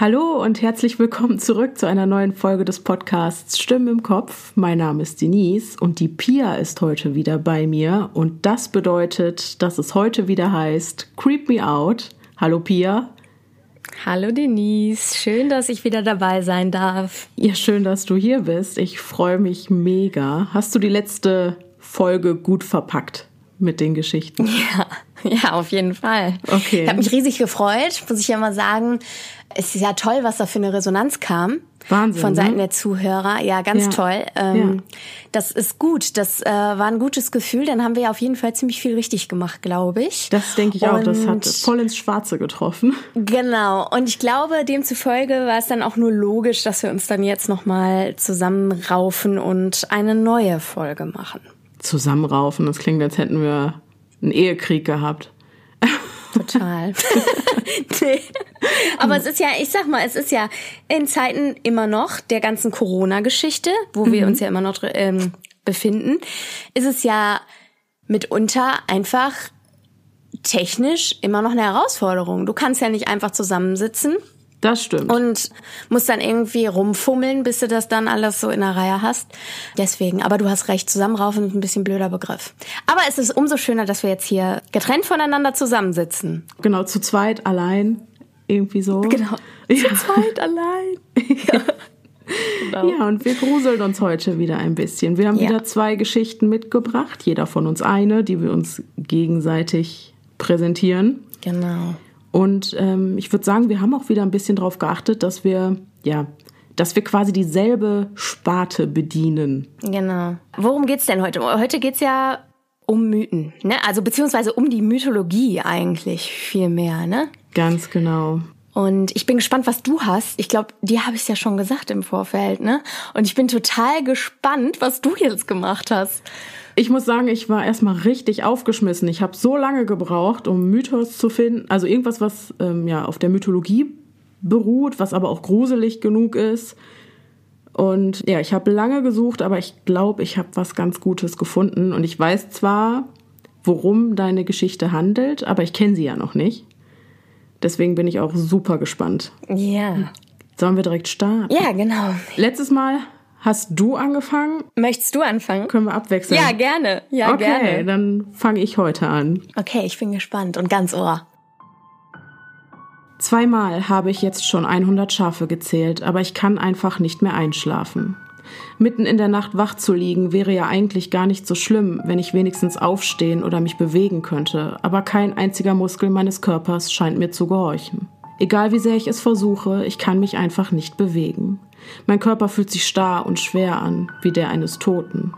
Hallo und herzlich willkommen zurück zu einer neuen Folge des Podcasts Stimmen im Kopf. Mein Name ist Denise und die Pia ist heute wieder bei mir und das bedeutet, dass es heute wieder heißt Creep Me Out. Hallo Pia. Hallo Denise, schön, dass ich wieder dabei sein darf. Ja, schön, dass du hier bist. Ich freue mich mega. Hast du die letzte Folge gut verpackt mit den Geschichten? Ja, ja, auf jeden Fall. Okay. Ich habe mich riesig gefreut, muss ich ja mal sagen es ist ja toll, was da für eine Resonanz kam. Wahnsinn. Von Seiten ne? der Zuhörer. Ja, ganz Ja. toll. Ähm, Ja. Das ist gut. Das äh, war ein gutes Gefühl. Dann haben wir ja auf jeden Fall ziemlich viel richtig gemacht, glaube ich. Das denke ich auch. Das hat Und- voll ins Schwarze getroffen. Genau. Und ich glaube, demzufolge war es dann auch nur logisch, dass wir uns dann jetzt nochmal zusammenraufen und eine neue Folge machen. Zusammenraufen. Das klingt, als hätten wir einen Ehekrieg gehabt. Total. nee. Aber es ist ja, ich sag mal, es ist ja in Zeiten immer noch der ganzen Corona-Geschichte, wo wir uns ja immer noch ähm, befinden, ist es ja mitunter einfach technisch immer noch eine Herausforderung. Du kannst ja nicht einfach zusammensitzen Das stimmt. und musst dann irgendwie rumfummeln, bis du das dann alles so in der Reihe hast. Deswegen, aber du hast recht, zusammenraufen ist ein bisschen blöder Begriff. Aber es ist umso schöner, dass wir jetzt hier getrennt voneinander zusammensitzen. genau, zu zweit, allein. Irgendwie so. Genau. Ja. Zu zweit allein. Ja. Genau. Ja, und wir gruseln uns heute wieder ein bisschen. Wir haben Ja. wieder zwei Geschichten mitgebracht, jeder von uns eine, die wir uns gegenseitig präsentieren. Genau. Und ähm, ich würde sagen, wir haben auch wieder ein bisschen darauf geachtet, dass wir, ja, dass wir quasi dieselbe Sparte bedienen. Genau. Worum geht's denn heute? Heute geht's ja um Mythen, ne? Also beziehungsweise um die Mythologie eigentlich viel mehr, ne? Ganz genau. Und ich bin gespannt, was du hast. Ich glaube, dir habe ich ja schon gesagt im Vorfeld, ne? Und ich bin total gespannt, was du jetzt gemacht hast. Ich muss sagen, ich war erstmal richtig aufgeschmissen. Ich habe so lange gebraucht, um Mythos zu finden. Also irgendwas, was ähm, ja auf der Mythologie beruht, was aber auch gruselig genug ist. Und ja, ich habe lange gesucht, aber ich glaube, ich habe was ganz Gutes gefunden. Und ich weiß zwar, worum deine Geschichte handelt, aber ich kenne sie ja noch nicht. Deswegen bin ich auch super gespannt. Ja. Sollen wir direkt starten? Ja, genau. Letztes Mal hast du angefangen. Möchtest du anfangen? Können wir abwechseln? Ja, gerne. Ja, okay, gerne. dann fange ich heute an. Okay, ich bin gespannt und ganz ohr. Zweimal habe ich jetzt schon 100 Schafe gezählt, aber ich kann einfach nicht mehr einschlafen. Mitten in der Nacht wach zu liegen wäre ja eigentlich gar nicht so schlimm, wenn ich wenigstens aufstehen oder mich bewegen könnte, aber kein einziger Muskel meines Körpers scheint mir zu gehorchen. Egal wie sehr ich es versuche, ich kann mich einfach nicht bewegen. Mein Körper fühlt sich starr und schwer an, wie der eines Toten.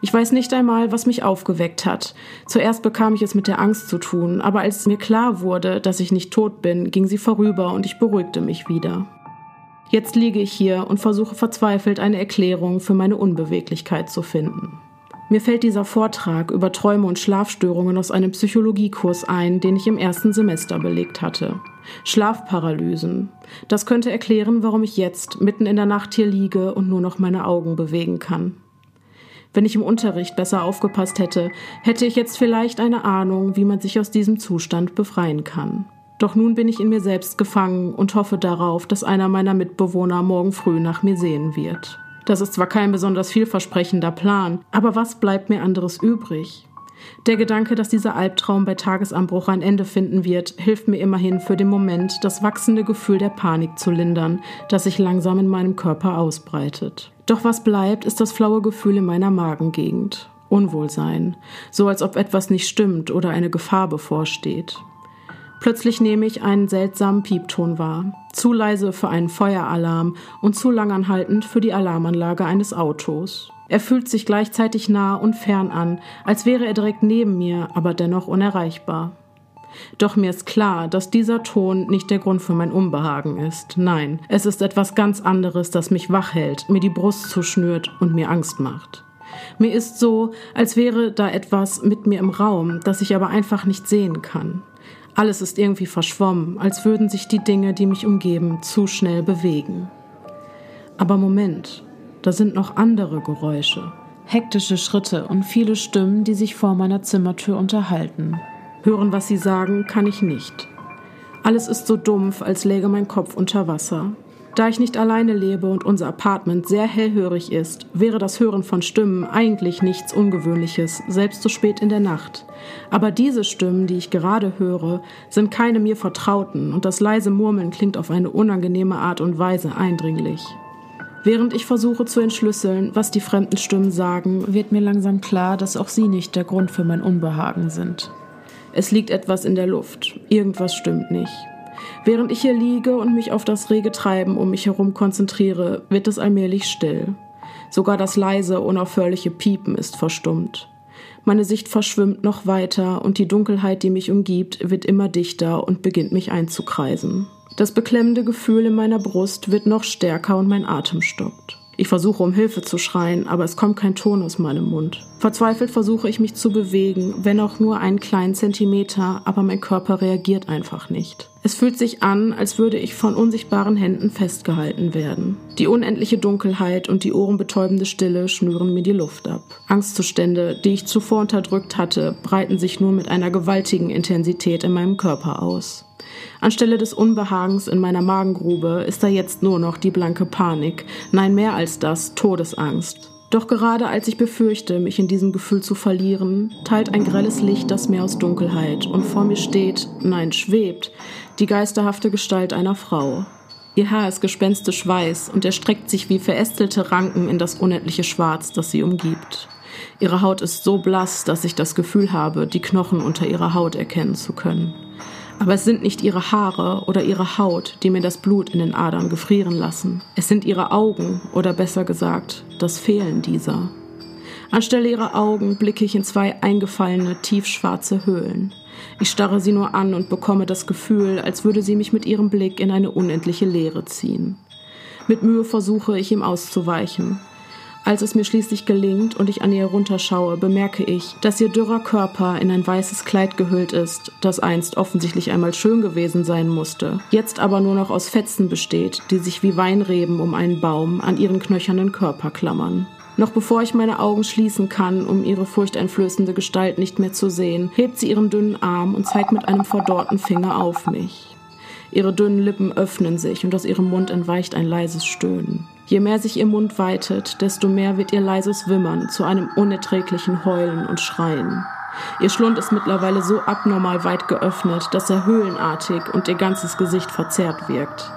Ich weiß nicht einmal, was mich aufgeweckt hat. Zuerst bekam ich es mit der Angst zu tun, aber als mir klar wurde, dass ich nicht tot bin, ging sie vorüber und ich beruhigte mich wieder. Jetzt liege ich hier und versuche verzweifelt eine Erklärung für meine Unbeweglichkeit zu finden. Mir fällt dieser Vortrag über Träume und Schlafstörungen aus einem Psychologiekurs ein, den ich im ersten Semester belegt hatte. Schlafparalysen. Das könnte erklären, warum ich jetzt mitten in der Nacht hier liege und nur noch meine Augen bewegen kann. Wenn ich im Unterricht besser aufgepasst hätte, hätte ich jetzt vielleicht eine Ahnung, wie man sich aus diesem Zustand befreien kann. Doch nun bin ich in mir selbst gefangen und hoffe darauf, dass einer meiner Mitbewohner morgen früh nach mir sehen wird. Das ist zwar kein besonders vielversprechender Plan, aber was bleibt mir anderes übrig? Der Gedanke, dass dieser Albtraum bei Tagesanbruch ein Ende finden wird, hilft mir immerhin für den Moment, das wachsende Gefühl der Panik zu lindern, das sich langsam in meinem Körper ausbreitet. Doch was bleibt, ist das flaue Gefühl in meiner Magengegend. Unwohlsein, so als ob etwas nicht stimmt oder eine Gefahr bevorsteht. Plötzlich nehme ich einen seltsamen Piepton wahr. Zu leise für einen Feueralarm und zu langanhaltend für die Alarmanlage eines Autos. Er fühlt sich gleichzeitig nah und fern an, als wäre er direkt neben mir, aber dennoch unerreichbar. Doch mir ist klar, dass dieser Ton nicht der Grund für mein Unbehagen ist. Nein, es ist etwas ganz anderes, das mich wach hält, mir die Brust zuschnürt und mir Angst macht. Mir ist so, als wäre da etwas mit mir im Raum, das ich aber einfach nicht sehen kann. Alles ist irgendwie verschwommen, als würden sich die Dinge, die mich umgeben, zu schnell bewegen. Aber Moment, da sind noch andere Geräusche. Hektische Schritte und viele Stimmen, die sich vor meiner Zimmertür unterhalten. Hören, was sie sagen, kann ich nicht. Alles ist so dumpf, als läge mein Kopf unter Wasser. Da ich nicht alleine lebe und unser Apartment sehr hellhörig ist, wäre das Hören von Stimmen eigentlich nichts Ungewöhnliches, selbst so spät in der Nacht. Aber diese Stimmen, die ich gerade höre, sind keine mir vertrauten und das leise Murmeln klingt auf eine unangenehme Art und Weise eindringlich. Während ich versuche zu entschlüsseln, was die fremden Stimmen sagen, wird mir langsam klar, dass auch sie nicht der Grund für mein Unbehagen sind. Es liegt etwas in der Luft, irgendwas stimmt nicht. Während ich hier liege und mich auf das rege Treiben um mich herum konzentriere, wird es allmählich still. Sogar das leise, unaufhörliche Piepen ist verstummt. Meine Sicht verschwimmt noch weiter und die Dunkelheit, die mich umgibt, wird immer dichter und beginnt mich einzukreisen. Das beklemmende Gefühl in meiner Brust wird noch stärker und mein Atem stockt. Ich versuche um Hilfe zu schreien, aber es kommt kein Ton aus meinem Mund. Verzweifelt versuche ich mich zu bewegen, wenn auch nur einen kleinen Zentimeter, aber mein Körper reagiert einfach nicht. Es fühlt sich an, als würde ich von unsichtbaren Händen festgehalten werden. Die unendliche Dunkelheit und die ohrenbetäubende Stille schnüren mir die Luft ab. Angstzustände, die ich zuvor unterdrückt hatte, breiten sich nun mit einer gewaltigen Intensität in meinem Körper aus. Anstelle des Unbehagens in meiner Magengrube ist da jetzt nur noch die blanke Panik, nein mehr als das, Todesangst. Doch gerade als ich befürchte, mich in diesem Gefühl zu verlieren, teilt ein grelles Licht das Meer aus Dunkelheit und vor mir steht, nein, schwebt, die geisterhafte Gestalt einer Frau. Ihr Haar ist gespenstisch weiß und erstreckt sich wie verästelte Ranken in das unendliche Schwarz, das sie umgibt. Ihre Haut ist so blass, dass ich das Gefühl habe, die Knochen unter ihrer Haut erkennen zu können. Aber es sind nicht ihre Haare oder ihre Haut, die mir das Blut in den Adern gefrieren lassen. Es sind ihre Augen oder besser gesagt, das Fehlen dieser. Anstelle ihrer Augen blicke ich in zwei eingefallene, tiefschwarze Höhlen. Ich starre sie nur an und bekomme das Gefühl, als würde sie mich mit ihrem Blick in eine unendliche Leere ziehen. Mit Mühe versuche ich ihm auszuweichen. Als es mir schließlich gelingt und ich an ihr runterschaue, bemerke ich, dass ihr dürrer Körper in ein weißes Kleid gehüllt ist, das einst offensichtlich einmal schön gewesen sein musste, jetzt aber nur noch aus Fetzen besteht, die sich wie Weinreben um einen Baum an ihren knöchernen Körper klammern. Noch bevor ich meine Augen schließen kann, um ihre furchteinflößende Gestalt nicht mehr zu sehen, hebt sie ihren dünnen Arm und zeigt mit einem verdorrten Finger auf mich. Ihre dünnen Lippen öffnen sich und aus ihrem Mund entweicht ein leises Stöhnen. Je mehr sich ihr Mund weitet, desto mehr wird ihr leises Wimmern zu einem unerträglichen Heulen und Schreien. Ihr Schlund ist mittlerweile so abnormal weit geöffnet, dass er höhlenartig und ihr ganzes Gesicht verzerrt wirkt.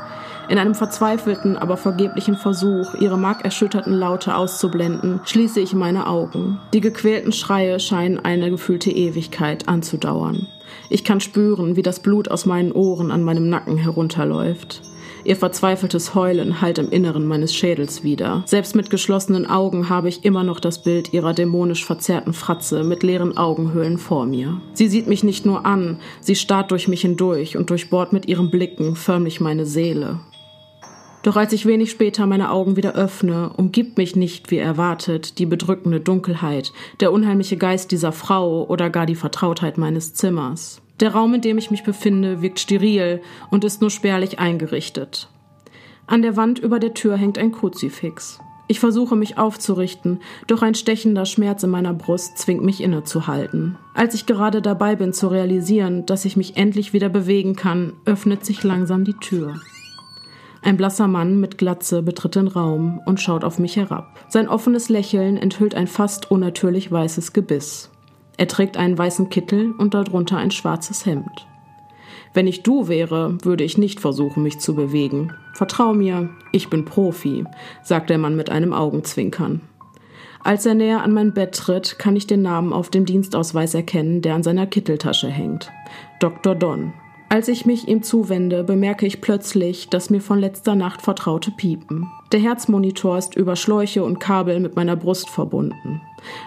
In einem verzweifelten, aber vergeblichen Versuch, ihre markerschütterten Laute auszublenden, schließe ich meine Augen. Die gequälten Schreie scheinen eine gefühlte Ewigkeit anzudauern. Ich kann spüren, wie das Blut aus meinen Ohren an meinem Nacken herunterläuft. Ihr verzweifeltes Heulen hallt im Inneren meines Schädels wieder. Selbst mit geschlossenen Augen habe ich immer noch das Bild ihrer dämonisch verzerrten Fratze mit leeren Augenhöhlen vor mir. Sie sieht mich nicht nur an, sie starrt durch mich hindurch und durchbohrt mit ihren Blicken förmlich meine Seele. Doch als ich wenig später meine Augen wieder öffne, umgibt mich nicht, wie erwartet, die bedrückende Dunkelheit, der unheimliche Geist dieser Frau oder gar die Vertrautheit meines Zimmers. Der Raum, in dem ich mich befinde, wirkt steril und ist nur spärlich eingerichtet. An der Wand über der Tür hängt ein Kruzifix. Ich versuche mich aufzurichten, doch ein stechender Schmerz in meiner Brust zwingt mich innezuhalten. Als ich gerade dabei bin zu realisieren, dass ich mich endlich wieder bewegen kann, öffnet sich langsam die Tür. Ein blasser Mann mit Glatze betritt den Raum und schaut auf mich herab. Sein offenes Lächeln enthüllt ein fast unnatürlich weißes Gebiss. Er trägt einen weißen Kittel und darunter ein schwarzes Hemd. Wenn ich du wäre, würde ich nicht versuchen, mich zu bewegen. Vertrau mir, ich bin Profi, sagt der Mann mit einem Augenzwinkern. Als er näher an mein Bett tritt, kann ich den Namen auf dem Dienstausweis erkennen, der an seiner Kitteltasche hängt. Dr. Don. Als ich mich ihm zuwende, bemerke ich plötzlich das mir von letzter Nacht vertraute Piepen. Der Herzmonitor ist über Schläuche und Kabel mit meiner Brust verbunden.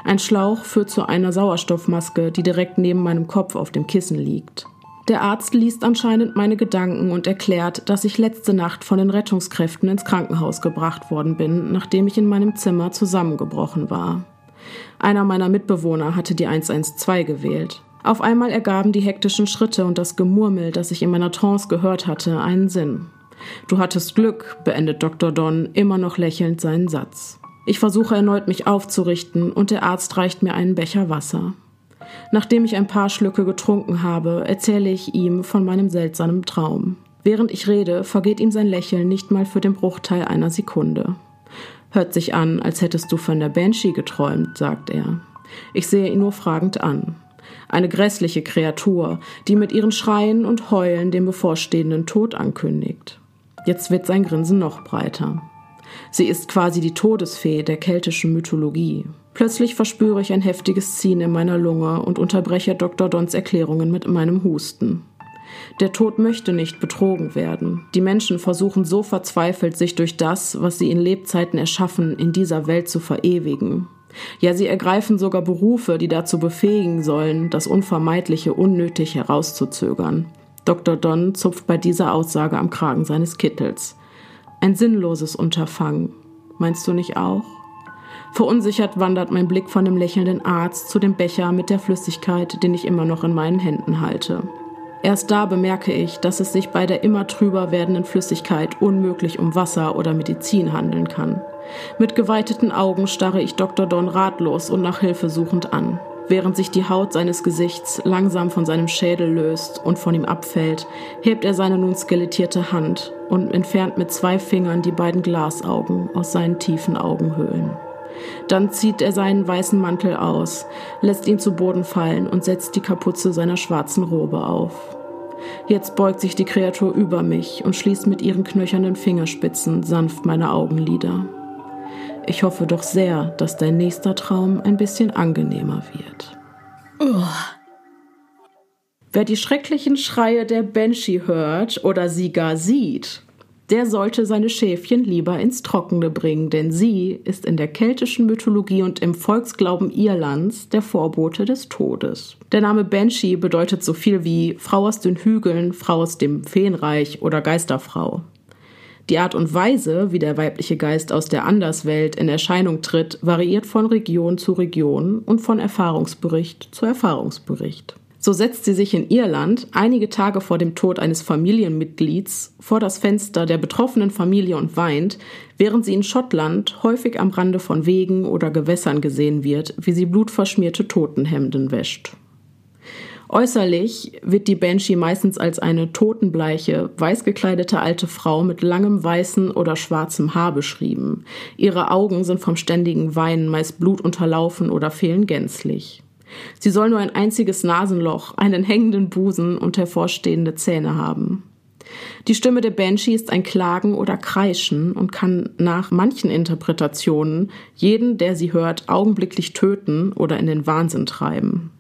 Ein Schlauch führt zu einer Sauerstoffmaske, die direkt neben meinem Kopf auf dem Kissen liegt. Der Arzt liest anscheinend meine Gedanken und erklärt, dass ich letzte Nacht von den Rettungskräften ins Krankenhaus gebracht worden bin, nachdem ich in meinem Zimmer zusammengebrochen war. Einer meiner Mitbewohner hatte die 112 gewählt. Auf einmal ergaben die hektischen Schritte und das Gemurmel, das ich in meiner Trance gehört hatte, einen Sinn. Du hattest Glück, beendet Dr. Don immer noch lächelnd seinen Satz. Ich versuche erneut mich aufzurichten und der Arzt reicht mir einen Becher Wasser. Nachdem ich ein paar Schlücke getrunken habe, erzähle ich ihm von meinem seltsamen Traum. Während ich rede, vergeht ihm sein Lächeln nicht mal für den Bruchteil einer Sekunde. Hört sich an, als hättest du von der Banshee geträumt, sagt er. Ich sehe ihn nur fragend an. Eine grässliche Kreatur, die mit ihren Schreien und Heulen den bevorstehenden Tod ankündigt. Jetzt wird sein Grinsen noch breiter. Sie ist quasi die Todesfee der keltischen Mythologie. Plötzlich verspüre ich ein heftiges Ziehen in meiner Lunge und unterbreche Dr. Dons Erklärungen mit meinem Husten. Der Tod möchte nicht betrogen werden. Die Menschen versuchen so verzweifelt, sich durch das, was sie in Lebzeiten erschaffen, in dieser Welt zu verewigen. Ja, sie ergreifen sogar Berufe, die dazu befähigen sollen, das Unvermeidliche unnötig herauszuzögern. Dr. Don zupft bei dieser Aussage am Kragen seines Kittels. Ein sinnloses Unterfangen. Meinst du nicht auch? Verunsichert wandert mein Blick von dem lächelnden Arzt zu dem Becher mit der Flüssigkeit, den ich immer noch in meinen Händen halte. Erst da bemerke ich, dass es sich bei der immer trüber werdenden Flüssigkeit unmöglich um Wasser oder Medizin handeln kann. Mit geweiteten Augen starre ich Dr. Don ratlos und nach Hilfe suchend an. Während sich die Haut seines Gesichts langsam von seinem Schädel löst und von ihm abfällt, hebt er seine nun skelettierte Hand und entfernt mit zwei Fingern die beiden Glasaugen aus seinen tiefen Augenhöhlen. Dann zieht er seinen weißen Mantel aus, lässt ihn zu Boden fallen und setzt die Kapuze seiner schwarzen Robe auf. Jetzt beugt sich die Kreatur über mich und schließt mit ihren knöchernen Fingerspitzen sanft meine Augenlider. Ich hoffe doch sehr, dass dein nächster Traum ein bisschen angenehmer wird. Oh. Wer die schrecklichen Schreie der Banshee hört oder sie gar sieht, der sollte seine Schäfchen lieber ins Trockene bringen, denn sie ist in der keltischen Mythologie und im Volksglauben Irlands der Vorbote des Todes. Der Name Banshee bedeutet so viel wie Frau aus den Hügeln, Frau aus dem Feenreich oder Geisterfrau. Die Art und Weise, wie der weibliche Geist aus der Anderswelt in Erscheinung tritt, variiert von Region zu Region und von Erfahrungsbericht zu Erfahrungsbericht. So setzt sie sich in Irland einige Tage vor dem Tod eines Familienmitglieds vor das Fenster der betroffenen Familie und weint, während sie in Schottland häufig am Rande von Wegen oder Gewässern gesehen wird, wie sie blutverschmierte Totenhemden wäscht. Äußerlich wird die Banshee meistens als eine totenbleiche, weiß gekleidete alte Frau mit langem weißen oder schwarzem Haar beschrieben. Ihre Augen sind vom ständigen Weinen meist blutunterlaufen oder fehlen gänzlich. Sie soll nur ein einziges Nasenloch, einen hängenden Busen und hervorstehende Zähne haben. Die Stimme der Banshee ist ein Klagen oder Kreischen und kann nach manchen Interpretationen jeden, der sie hört, augenblicklich töten oder in den Wahnsinn treiben.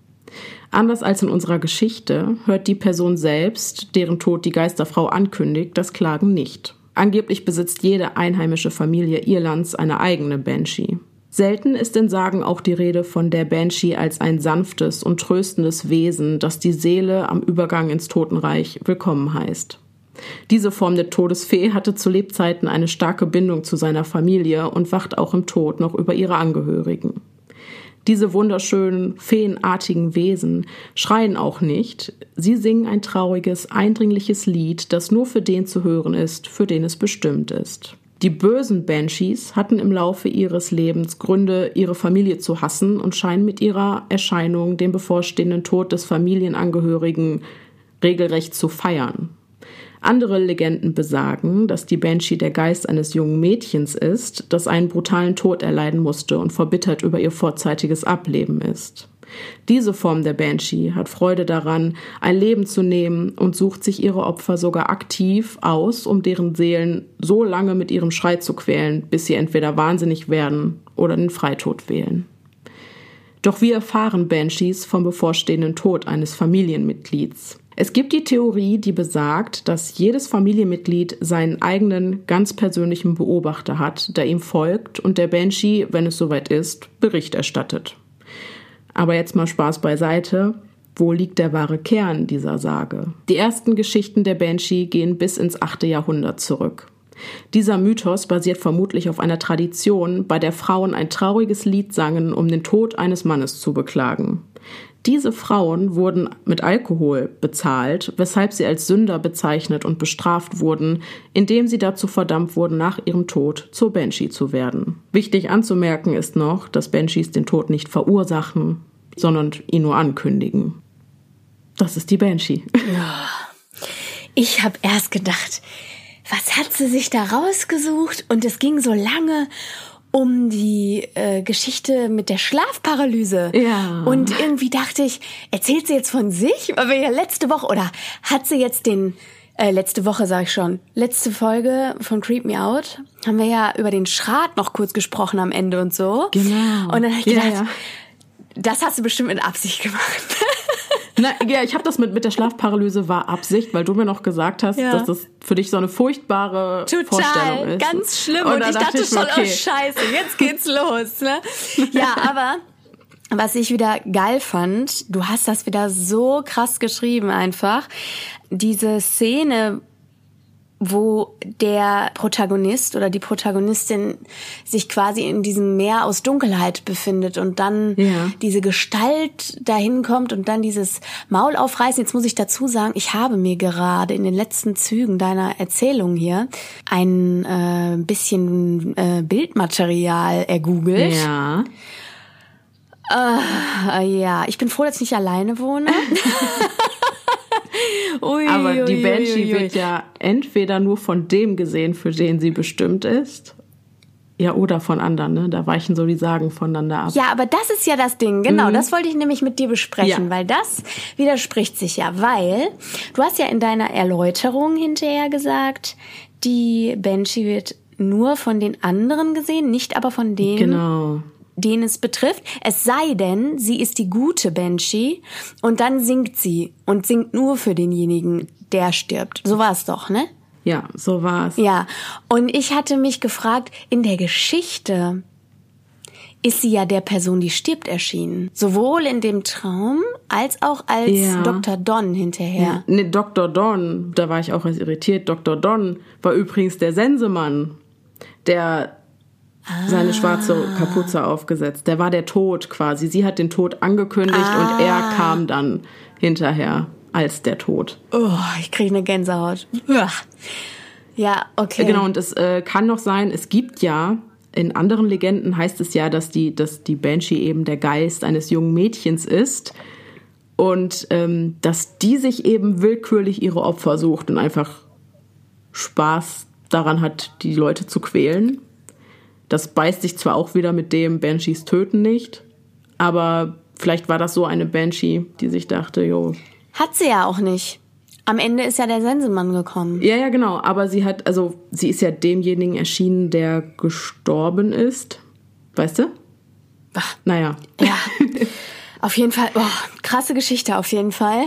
Anders als in unserer Geschichte hört die Person selbst, deren Tod die Geisterfrau ankündigt, das Klagen nicht. Angeblich besitzt jede einheimische Familie Irlands eine eigene Banshee. Selten ist in Sagen auch die Rede von der Banshee als ein sanftes und tröstendes Wesen, das die Seele am Übergang ins Totenreich willkommen heißt. Diese Form der Todesfee hatte zu Lebzeiten eine starke Bindung zu seiner Familie und wacht auch im Tod noch über ihre Angehörigen. Diese wunderschönen, feenartigen Wesen schreien auch nicht, sie singen ein trauriges, eindringliches Lied, das nur für den zu hören ist, für den es bestimmt ist. Die bösen Banshees hatten im Laufe ihres Lebens Gründe, ihre Familie zu hassen und scheinen mit ihrer Erscheinung den bevorstehenden Tod des Familienangehörigen regelrecht zu feiern. Andere Legenden besagen, dass die Banshee der Geist eines jungen Mädchens ist, das einen brutalen Tod erleiden musste und verbittert über ihr vorzeitiges Ableben ist. Diese Form der Banshee hat Freude daran, ein Leben zu nehmen und sucht sich ihre Opfer sogar aktiv aus, um deren Seelen so lange mit ihrem Schrei zu quälen, bis sie entweder wahnsinnig werden oder den Freitod wählen. Doch wie erfahren Banshees vom bevorstehenden Tod eines Familienmitglieds? Es gibt die Theorie, die besagt, dass jedes Familienmitglied seinen eigenen ganz persönlichen Beobachter hat, der ihm folgt und der Banshee, wenn es soweit ist, Bericht erstattet. Aber jetzt mal Spaß beiseite. Wo liegt der wahre Kern dieser Sage? Die ersten Geschichten der Banshee gehen bis ins 8. Jahrhundert zurück. Dieser Mythos basiert vermutlich auf einer Tradition, bei der Frauen ein trauriges Lied sangen, um den Tod eines Mannes zu beklagen. Diese Frauen wurden mit Alkohol bezahlt, weshalb sie als Sünder bezeichnet und bestraft wurden, indem sie dazu verdammt wurden, nach ihrem Tod zur Banshee zu werden. Wichtig anzumerken ist noch, dass Banshees den Tod nicht verursachen. sondern ihn nur ankündigen. Das ist die Banshee. Ich habe erst gedacht, was hat sie sich da rausgesucht? Und es ging so lange um die äh, Geschichte mit der Schlafparalyse. Ja. Und irgendwie dachte ich, erzählt sie jetzt von sich? Weil wir ja letzte Woche, oder hat sie jetzt den, äh, letzte Woche sag ich schon, letzte Folge von Creep Me Out, haben wir ja über den Schrat noch kurz gesprochen am Ende und so. Genau. Und dann habe ich Ja, gedacht, ja. das hast du bestimmt mit Absicht gemacht. Na, ja, ich habe das mit, mit der Schlafparalyse war Absicht, weil du mir noch gesagt hast, Ja. dass das für dich so eine furchtbare Vorstellung Total, ist. ganz schlimm. Und Und, ich dachte mir, schon, okay. oh Scheiße, jetzt geht's los. Ne? Ja, aber was ich wieder geil fand, du hast das wieder so krass geschrieben einfach. Diese Szene, wo der Protagonist oder die Protagonistin sich quasi in diesem Meer aus Dunkelheit befindet und dann Ja. diese Gestalt dahin kommt und dann dieses Maul aufreißen. Jetzt muss ich dazu sagen, ich habe mir gerade in den letzten Zügen deiner Erzählung hier ein äh, bisschen äh, Bildmaterial ergoogelt. Ja. Äh, ja, ich bin froh, dass ich nicht alleine wohne. Ui, Aber die ui, Banshee ui, wird ja entweder nur von dem gesehen, für den sie bestimmt ist. Ja, oder von anderen, ne? Da weichen so die Sagen voneinander ab. Ja, aber das ist ja das Ding, genau. Das wollte ich nämlich mit dir besprechen, Ja. weil das widerspricht sich ja, weil du hast ja in deiner Erläuterung hinterher gesagt, die Banshee wird nur von den anderen gesehen, nicht aber von denen, Genau. Den es betrifft. Es sei denn, sie ist die gute Banshee und dann singt sie und singt nur für denjenigen, der stirbt. So war es doch, ne? Ja, so war's. Ja, und ich hatte mich gefragt, in der Geschichte ist sie ja der Person, die stirbt, erschienen. Sowohl in dem Traum als auch als Ja. Dr. Don hinterher. Ne, Dr. Don, da war ich auch erst irritiert. Dr. Don war übrigens der Sensemann, der seine schwarze Kapuze aufgesetzt. Der war der Tod quasi. Sie hat den Tod angekündigt und er kam dann hinterher als der Tod. Oh, ich kriege eine Gänsehaut. Ja, okay. Genau, und es äh, kann noch sein, es gibt ja, in anderen Legenden heißt es ja, dass die, dass die Banshee eben der Geist eines jungen Mädchens ist und ähm, dass die sich eben willkürlich ihre Opfer sucht und einfach Spaß daran hat, die Leute zu quälen. Das beißt sich zwar auch wieder mit dem Banshees töten nicht, aber vielleicht war das so eine Banshee, die sich dachte, jo, Hat sie ja auch nicht. Am Ende ist ja der Sensemann gekommen. Ja, ja, genau. Aber sie hat, also sie ist ja demjenigen erschienen, der gestorben ist. Weißt du? Ach, Naja. Ja, auf jeden Fall, oh, krasse Geschichte auf jeden Fall.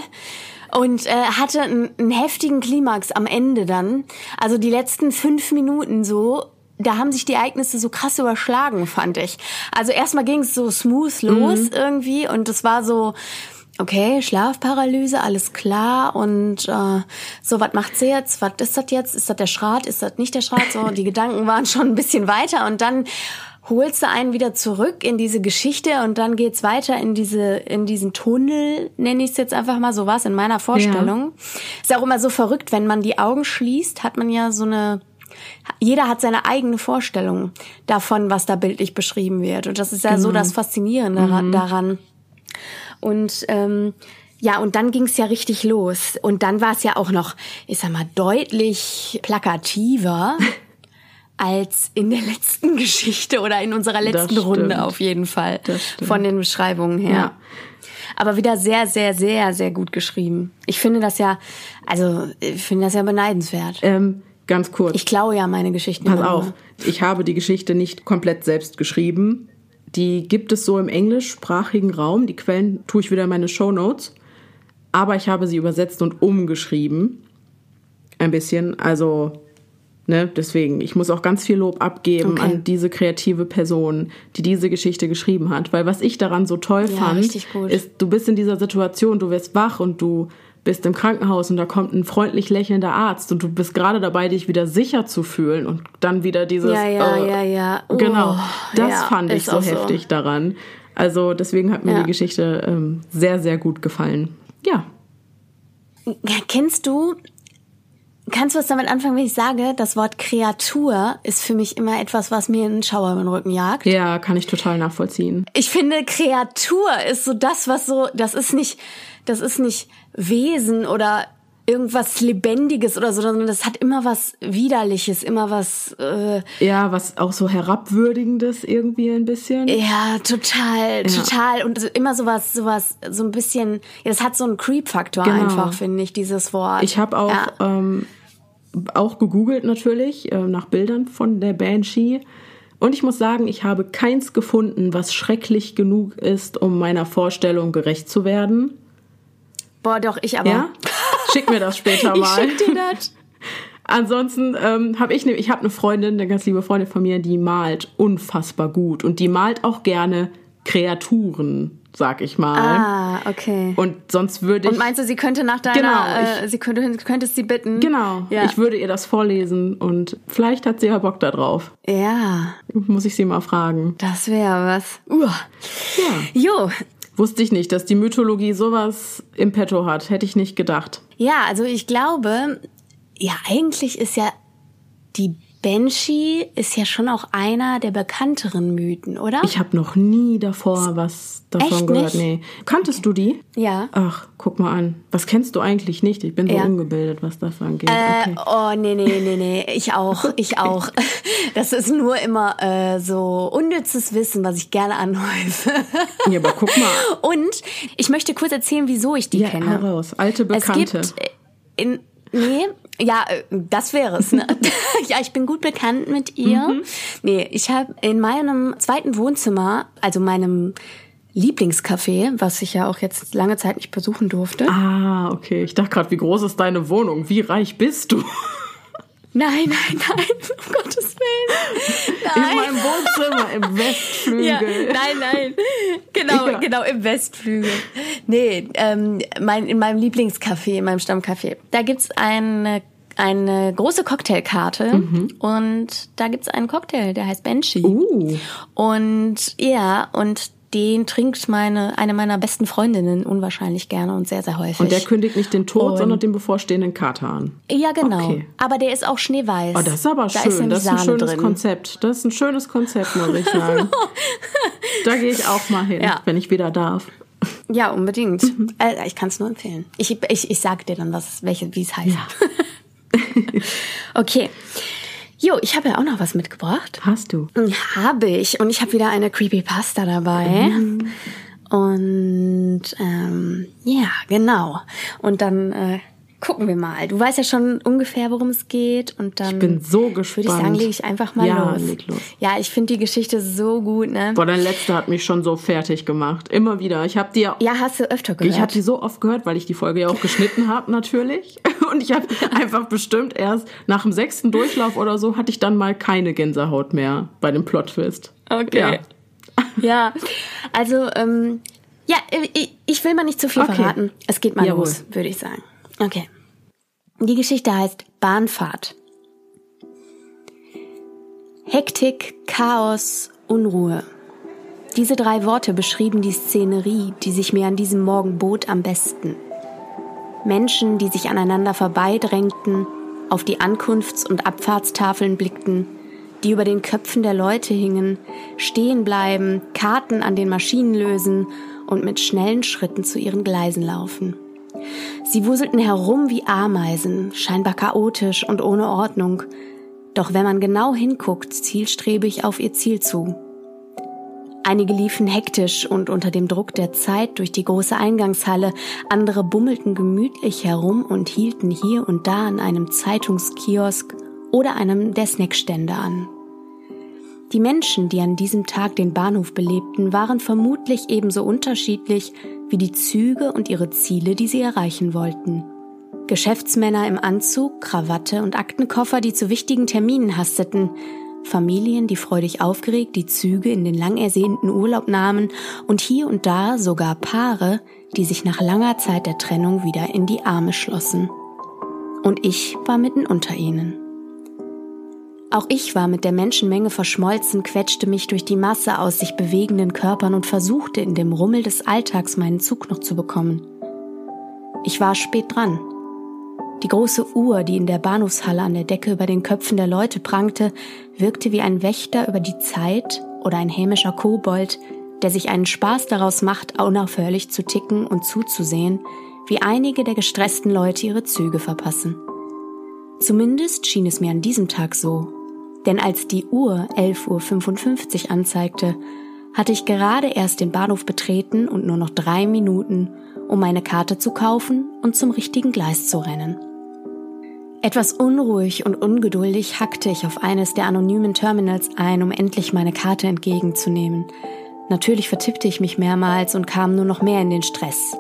Und äh, hatte einen, einen heftigen Klimax am Ende dann. Also die letzten fünf Minuten so, da haben sich die Ereignisse so krass überschlagen, fand ich. Also erstmal ging es so smooth los irgendwie und es war so, okay, Schlafparalyse, alles klar und äh, so, was macht sie jetzt? Was ist das jetzt? Ist das der Schrat? Ist das nicht der Schrat? So, die Gedanken waren schon ein bisschen weiter und dann holst du einen wieder zurück in diese Geschichte und dann geht's weiter in diese in diesen Tunnel, nenne ich es jetzt einfach mal, so was in meiner Vorstellung. Ist auch immer so verrückt, wenn man die Augen schließt, hat man ja so eine jeder hat seine eigene Vorstellung davon, was da bildlich beschrieben wird. Und das ist ja so das Faszinierende dara- daran. Und ähm, ja, und dann ging's ja richtig los. Und dann war es ja auch noch, ich sag mal, deutlich plakativer als in der letzten Geschichte oder in unserer letzten. Runde auf jeden Fall. Von den Beschreibungen her. Ja. Aber wieder sehr, sehr, sehr, sehr gut geschrieben. Ich finde das ja, also ich finde das ja beneidenswert. Ähm, ganz kurz. Ich klaue ja meine Geschichten. Pass immer auf. Ich habe die Geschichte nicht komplett selbst geschrieben. Die gibt es so im englischsprachigen Raum. Die Quellen tue ich wieder in meine Shownotes. Aber ich habe sie übersetzt und umgeschrieben. Ein bisschen. Also, ne, deswegen. Ich muss auch ganz viel Lob abgeben Okay. an diese kreative Person, die diese Geschichte geschrieben hat. Weil was ich daran so toll Ja, fand, ist, du bist in dieser Situation, du wirst wach und du bist im Krankenhaus und da kommt ein freundlich lächelnder Arzt und du bist gerade dabei, dich wieder sicher zu fühlen und dann wieder dieses. Ja, ja, äh, ja, ja. Oh, genau, das ja, fand ich so auch so. heftig daran. Also deswegen hat mir Ja. die Geschichte ähm, sehr, sehr gut gefallen. Ja. Ja, Kennst du Kannst du was damit anfangen, wenn ich sage, das Wort Kreatur ist für mich immer etwas, was mir einen Schauer über den Rücken jagt? Ja, kann ich total nachvollziehen. Ich finde, Kreatur ist so das, was so, das ist nicht, das ist nicht Wesen oder irgendwas Lebendiges oder so, sondern das hat immer was Widerliches, immer was. Äh, ja, was auch so herabwürdigendes irgendwie ein bisschen. Ja, total, ja. total und immer sowas, sowas, so ein bisschen. Ja, das hat so einen Creep-Faktor genau. einfach, finde ich, dieses Wort. Ich habe auch ja. ähm, auch gegoogelt natürlich äh, nach Bildern von der Banshee. Und ich muss sagen, ich habe keins gefunden, was schrecklich genug ist, um meiner Vorstellung gerecht zu werden. Boah, doch, ich aber. Ja? Schick mir das später mal. ich schick dir das. Ansonsten ähm, habe ich ne, ich habe eine Freundin, eine ganz liebe Freundin von mir, die malt unfassbar gut und die malt auch gerne Kreaturen, sag ich mal. Ah, okay. Und sonst würde ich. Und meinst du, sie könnte nach deiner, genau, ich, äh, sie könnte, könntest sie bitten? Genau. Ja. Ich würde ihr das vorlesen und vielleicht hat sie ja Bock da drauf. Ja. Muss ich sie mal fragen. Das wäre was. Uh. Ja. Jo, Wusste ich nicht, dass die Mythologie sowas im Petto hat. Hätte ich nicht gedacht. Ja, also ich glaube, ja, eigentlich ist ja die Banshee ist ja schon auch einer der bekannteren Mythen, oder? Ich habe noch nie davor was davon Echt gehört. Nicht? Nee. Kanntest du die? Ja. Ach, guck mal an. Was kennst du eigentlich nicht? Ich bin so Ja. ungebildet, was das angeht. Äh, Okay. Oh, nee, nee, nee, nee. Ich auch, ich auch. Das ist nur immer äh, so unnützes Wissen, was ich gerne anhäufe. Ja, aber guck mal. Und ich möchte kurz erzählen, wieso ich die Ja, kenne. heraus. Alte Bekannte. Es gibt in Nee, ja, äh, das wäre es. Ne? ja, ich bin gut bekannt mit ihr. Mhm. Nee, ich habe in meinem zweiten Wohnzimmer, also meinem Lieblingscafé, was ich ja auch jetzt lange Zeit nicht besuchen durfte. Ah, okay. Ich dachte gerade, wie groß ist deine Wohnung? Wie reich bist du? Nein, nein, nein, um Gottes Willen. In Nein. meinem Wohnzimmer im Westflügel. Ja, nein, nein. Genau, Ja. genau, im Westflügel. Nee, ähm, mein, in meinem Lieblingscafé, in meinem Stammcafé. Da gibt's eine, eine große Cocktailkarte und da gibt's einen Cocktail, der heißt Banshee. Uh. Und ja, und den trinkt meine, eine meiner besten Freundinnen unwahrscheinlich gerne und sehr, sehr häufig. Und der kündigt nicht den Tod, Und- sondern den bevorstehenden Kater an. ja, genau. Okay. Aber der ist auch schneeweiß. Oh, das ist aber da schön. Ist das ist ein Sahne schönes drin. Konzept. Das ist ein schönes Konzept, muss ich sagen. da gehe ich auch mal hin, Ja. wenn ich wieder darf. Ja, unbedingt. Mhm. Äh, ich kann es nur empfehlen. Ich, ich, ich sag dir dann, was, welche, wie es heißt. okay. Jo, ich habe ja auch noch was mitgebracht. Hast du? Habe ich. Und ich habe wieder eine Creepypasta dabei. Mhm. Und ähm, ja, genau. Und dann äh, gucken wir mal. Du weißt ja schon ungefähr, worum es geht. Und dann Ich bin so würde ich sagen, gespannt. lege ich einfach mal Ja, los. leg los. Ja, ich finde die Geschichte so gut, ne? Boah, dein letzter hat mich schon so fertig gemacht. Immer wieder. Ich habe die ja Ja, hast du öfter gehört. Ich habe die so oft gehört, weil ich die Folge ja auch geschnitten habe, natürlich. Und ich habe einfach bestimmt erst nach dem sechsten Durchlauf oder so hatte ich dann mal keine Gänsehaut mehr bei dem Plot-Twist. Okay. Ja. Ja, also ähm, ja, ich, ich will mal nicht zu viel Okay. verraten. Es geht mal Jawohl. los, würde ich sagen. Okay. Die Geschichte heißt Bahnfahrt. Hektik, Chaos, Unruhe. Diese drei Worte beschrieben die Szenerie, die sich mir an diesem Morgen bot, am besten. Menschen, die sich aneinander vorbeidrängten, auf die Ankunfts- und Abfahrtstafeln blickten, die über den Köpfen der Leute hingen, stehen bleiben, Karten an den Maschinen lösen und mit schnellen Schritten zu ihren Gleisen laufen. Sie wuselten herum wie Ameisen, scheinbar chaotisch und ohne Ordnung, doch wenn man genau hinguckt, zielstrebig auf ihr Ziel zu. Einige liefen hektisch und unter dem Druck der Zeit durch die große Eingangshalle, andere bummelten gemütlich herum und hielten hier und da an einem Zeitungskiosk oder einem der Snackstände an. Die Menschen, die an diesem Tag den Bahnhof belebten, waren vermutlich ebenso unterschiedlich wie die Züge und ihre Ziele, die sie erreichen wollten. Geschäftsmänner im Anzug, Krawatte und Aktenkoffer, die zu wichtigen Terminen hasteten, Familien, die freudig aufgeregt die Züge in den lang ersehnten Urlaub nahmen und hier und da sogar Paare, die sich nach langer Zeit der Trennung wieder in die Arme schlossen. Und ich war mitten unter ihnen. Auch ich war mit der Menschenmenge verschmolzen, quetschte mich durch die Masse aus sich bewegenden Körpern und versuchte in dem Rummel des Alltags meinen Zug noch zu bekommen. Ich war spät dran. Die große Uhr, die in der Bahnhofshalle an der Decke über den Köpfen der Leute prangte, wirkte wie ein Wächter über die Zeit oder ein hämischer Kobold, der sich einen Spaß daraus macht, unaufhörlich zu ticken und zuzusehen, wie einige der gestressten Leute ihre Züge verpassen. Zumindest schien es mir an diesem Tag so, denn als die Uhr 11.55 Uhr anzeigte, hatte ich gerade erst den Bahnhof betreten und nur noch drei Minuten, um meine Karte zu kaufen und zum richtigen Gleis zu rennen. Etwas unruhig und ungeduldig hackte ich auf eines der anonymen Terminals ein, um endlich meine Karte entgegenzunehmen. Natürlich vertippte ich mich mehrmals und kam nur noch mehr in den Stress.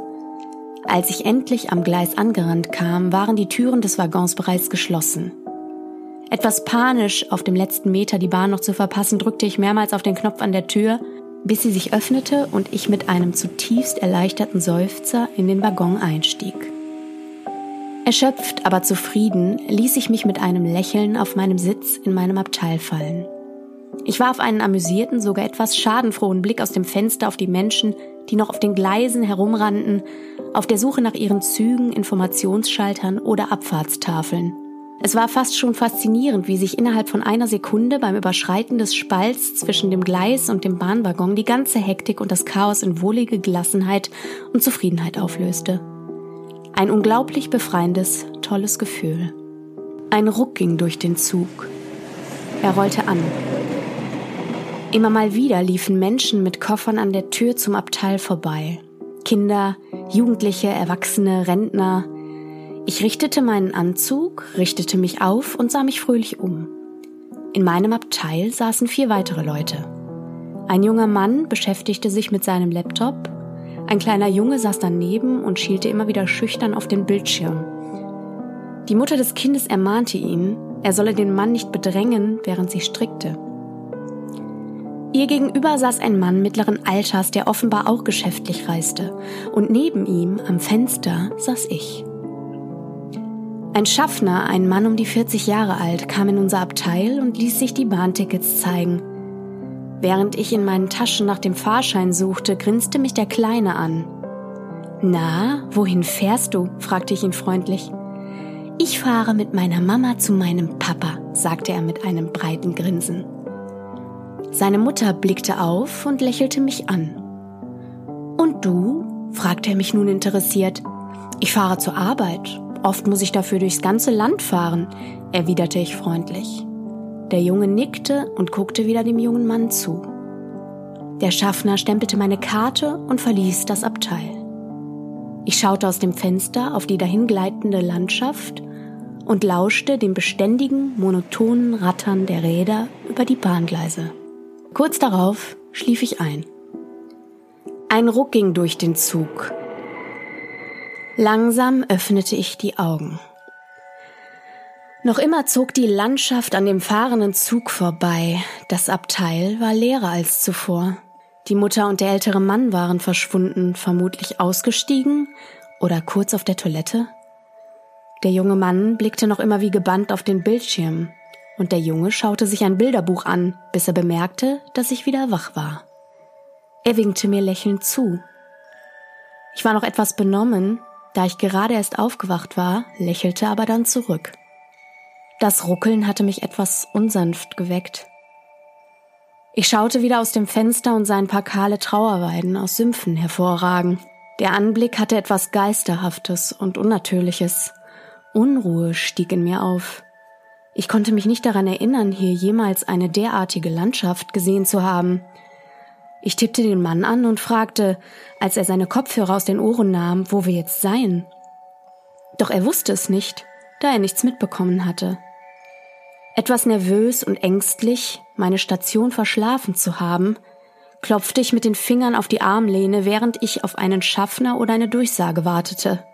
Als ich endlich am Gleis angerannt kam, waren die Türen des Waggons bereits geschlossen. Etwas panisch, auf dem letzten Meter die Bahn noch zu verpassen, drückte ich mehrmals auf den Knopf an der Tür, bis sie sich öffnete und ich mit einem zutiefst erleichterten Seufzer in den Waggon einstieg. Erschöpft, aber zufrieden, ließ ich mich mit einem Lächeln auf meinem Sitz in meinem Abteil fallen. Ich warf einen amüsierten, sogar etwas schadenfrohen Blick aus dem Fenster auf die Menschen, die noch auf den Gleisen herumrannten, auf der Suche nach ihren Zügen, Informationsschaltern oder Abfahrtstafeln. Es war fast schon faszinierend, wie sich innerhalb von einer Sekunde beim Überschreiten des Spalts zwischen dem Gleis und dem Bahnwaggon die ganze Hektik und das Chaos in wohlige Gelassenheit und Zufriedenheit auflöste. Ein unglaublich befreiendes, tolles Gefühl. Ein Ruck ging durch den Zug. Er rollte an. Immer mal wieder liefen Menschen mit Koffern an der Tür zum Abteil vorbei. Kinder, Jugendliche, Erwachsene, Rentner. Ich richtete meinen Anzug, richtete mich auf und sah mich fröhlich um. In meinem Abteil saßen vier weitere Leute. Ein junger Mann beschäftigte sich mit seinem Laptop, ein kleiner Junge saß daneben und schielte immer wieder schüchtern auf den Bildschirm. Die Mutter des Kindes ermahnte ihn, er solle den Mann nicht bedrängen, während sie strickte. Ihr gegenüber saß ein Mann mittleren Alters, der offenbar auch geschäftlich reiste, und neben ihm am Fenster saß ich. Ein Schaffner, ein Mann um die 40 Jahre alt, kam in unser Abteil und ließ sich die Bahntickets zeigen. Während ich in meinen Taschen nach dem Fahrschein suchte, grinste mich der Kleine an. Na, wohin fährst du? fragte ich ihn freundlich. Ich fahre mit meiner Mama zu meinem Papa, sagte er mit einem breiten Grinsen. Seine Mutter blickte auf und lächelte mich an. Und du? fragte er mich nun interessiert. Ich fahre zur Arbeit. Oft muss ich dafür durchs ganze Land fahren, erwiderte ich freundlich. Der Junge nickte und guckte wieder dem jungen Mann zu. Der Schaffner stempelte meine Karte und verließ das Abteil. Ich schaute aus dem Fenster auf die dahingleitende Landschaft und lauschte dem beständigen, monotonen Rattern der Räder über die Bahngleise. Kurz darauf schlief ich ein. Ein Ruck ging durch den Zug. Langsam öffnete ich die Augen. Noch immer zog die Landschaft an dem fahrenden Zug vorbei. Das Abteil war leerer als zuvor. Die Mutter und der ältere Mann waren verschwunden, vermutlich ausgestiegen oder kurz auf der Toilette. Der junge Mann blickte noch immer wie gebannt auf den Bildschirm, und der Junge schaute sich ein Bilderbuch an, bis er bemerkte, dass ich wieder wach war. Er winkte mir lächelnd zu. Ich war noch etwas benommen, da ich gerade erst aufgewacht war, lächelte aber dann zurück. Das Ruckeln hatte mich etwas unsanft geweckt. Ich schaute wieder aus dem Fenster und sah ein paar kahle Trauerweiden aus Sümpfen hervorragen. Der Anblick hatte etwas Geisterhaftes und Unnatürliches. Unruhe stieg in mir auf. Ich konnte mich nicht daran erinnern, hier jemals eine derartige Landschaft gesehen zu haben. Ich tippte den Mann an und fragte, als er seine Kopfhörer aus den Ohren nahm, wo wir jetzt seien. Doch er wusste es nicht, da er nichts mitbekommen hatte. Etwas nervös und ängstlich, meine Station verschlafen zu haben, klopfte ich mit den Fingern auf die Armlehne, während ich auf einen Schaffner oder eine Durchsage wartete.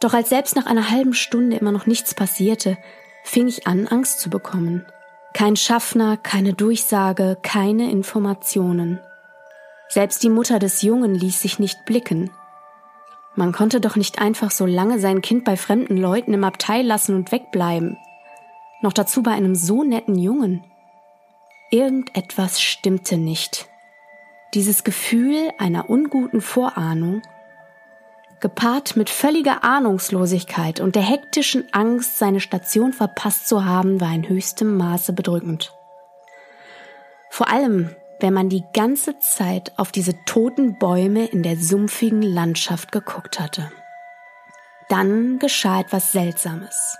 Doch als selbst nach einer halben Stunde immer noch nichts passierte, fing ich an, Angst zu bekommen. Kein Schaffner, keine Durchsage, keine Informationen. Selbst die Mutter des Jungen ließ sich nicht blicken. Man konnte doch nicht einfach so lange sein Kind bei fremden Leuten im Abteil lassen und wegbleiben. Noch dazu bei einem so netten Jungen. Irgendetwas stimmte nicht. Dieses Gefühl einer unguten Vorahnung. Gepaart mit völliger Ahnungslosigkeit und der hektischen Angst, seine Station verpasst zu haben, war in höchstem Maße bedrückend. Vor allem, wenn man die ganze Zeit auf diese toten Bäume in der sumpfigen Landschaft geguckt hatte. Dann geschah etwas Seltsames.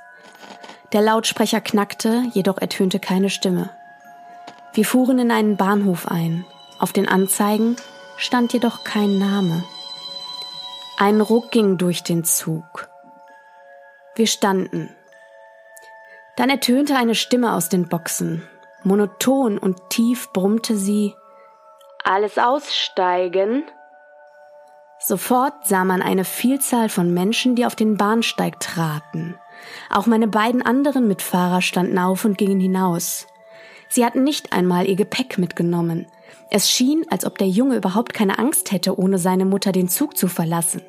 Der Lautsprecher knackte, jedoch ertönte keine Stimme. Wir fuhren in einen Bahnhof ein. Auf den Anzeigen stand jedoch kein Name. Ein Ruck ging durch den Zug. Wir standen. Dann ertönte eine Stimme aus den Boxen. Monoton und tief brummte sie Alles aussteigen. Sofort sah man eine Vielzahl von Menschen, die auf den Bahnsteig traten. Auch meine beiden anderen Mitfahrer standen auf und gingen hinaus. Sie hatten nicht einmal ihr Gepäck mitgenommen. Es schien, als ob der Junge überhaupt keine Angst hätte, ohne seine Mutter den Zug zu verlassen.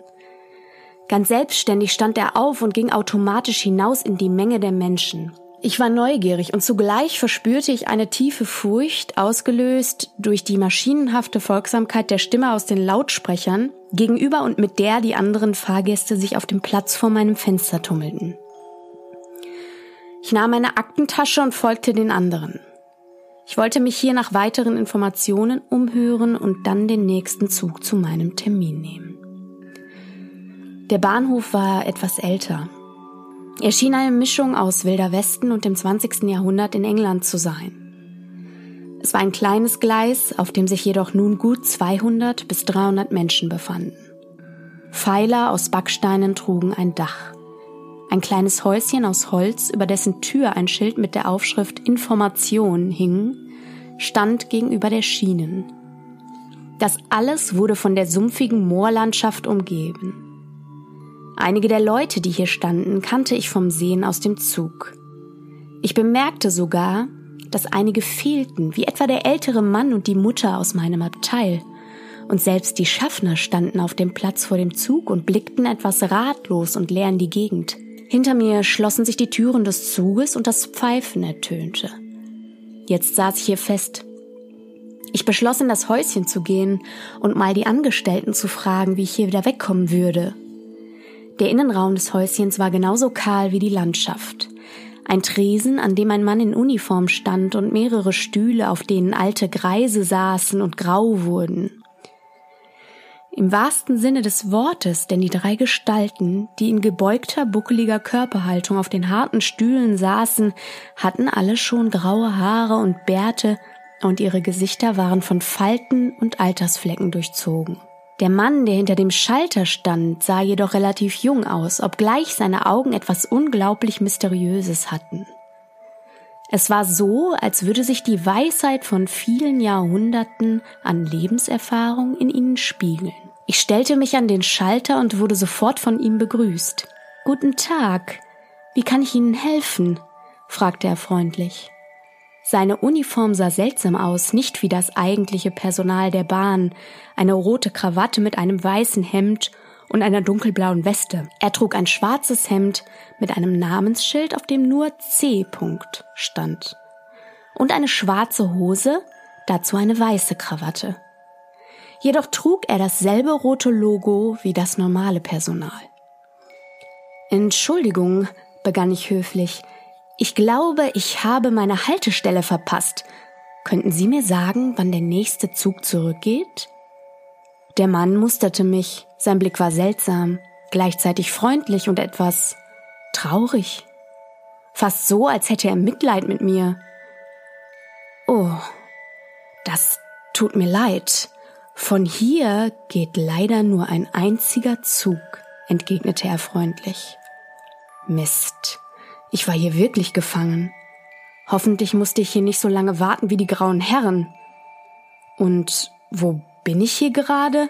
Ganz selbstständig stand er auf und ging automatisch hinaus in die Menge der Menschen. Ich war neugierig und zugleich verspürte ich eine tiefe Furcht, ausgelöst durch die maschinenhafte Folgsamkeit der Stimme aus den Lautsprechern, gegenüber und mit der die anderen Fahrgäste sich auf dem Platz vor meinem Fenster tummelten. Ich nahm meine Aktentasche und folgte den anderen. Ich wollte mich hier nach weiteren Informationen umhören und dann den nächsten Zug zu meinem Termin nehmen. Der Bahnhof war etwas älter, er schien eine Mischung aus Wilder Westen und dem 20. Jahrhundert in England zu sein. Es war ein kleines Gleis, auf dem sich jedoch nun gut 200 bis 300 Menschen befanden. Pfeiler aus Backsteinen trugen ein Dach. Ein kleines Häuschen aus Holz, über dessen Tür ein Schild mit der Aufschrift Information hing, stand gegenüber der Schienen. Das alles wurde von der sumpfigen Moorlandschaft umgeben. Einige der Leute, die hier standen, kannte ich vom Sehen aus dem Zug. Ich bemerkte sogar, dass einige fehlten, wie etwa der ältere Mann und die Mutter aus meinem Abteil. Und selbst die Schaffner standen auf dem Platz vor dem Zug und blickten etwas ratlos und leer in die Gegend. Hinter mir schlossen sich die Türen des Zuges und das Pfeifen ertönte. Jetzt saß ich hier fest. Ich beschloss, in das Häuschen zu gehen und mal die Angestellten zu fragen, wie ich hier wieder wegkommen würde. Der Innenraum des Häuschens war genauso kahl wie die Landschaft. Ein Tresen, an dem ein Mann in Uniform stand und mehrere Stühle, auf denen alte Greise saßen und grau wurden. Im wahrsten Sinne des Wortes, denn die drei Gestalten, die in gebeugter, buckeliger Körperhaltung auf den harten Stühlen saßen, hatten alle schon graue Haare und Bärte, und ihre Gesichter waren von Falten und Altersflecken durchzogen. Der Mann, der hinter dem Schalter stand, sah jedoch relativ jung aus, obgleich seine Augen etwas unglaublich Mysteriöses hatten. Es war so, als würde sich die Weisheit von vielen Jahrhunderten an Lebenserfahrung in ihnen spiegeln. Ich stellte mich an den Schalter und wurde sofort von ihm begrüßt. Guten Tag. Wie kann ich Ihnen helfen? fragte er freundlich. Seine Uniform sah seltsam aus, nicht wie das eigentliche Personal der Bahn, eine rote Krawatte mit einem weißen Hemd und einer dunkelblauen Weste. Er trug ein schwarzes Hemd mit einem Namensschild, auf dem nur C. stand. Und eine schwarze Hose, dazu eine weiße Krawatte. Jedoch trug er dasselbe rote Logo wie das normale Personal. Entschuldigung, begann ich höflich, ich glaube, ich habe meine Haltestelle verpasst. Könnten Sie mir sagen, wann der nächste Zug zurückgeht? Der Mann musterte mich. Sein Blick war seltsam, gleichzeitig freundlich und etwas traurig. Fast so, als hätte er Mitleid mit mir. Oh, das tut mir leid. Von hier geht leider nur ein einziger Zug, entgegnete er freundlich. Mist. Ich war hier wirklich gefangen. Hoffentlich musste ich hier nicht so lange warten wie die grauen Herren. Und wo bin ich hier gerade?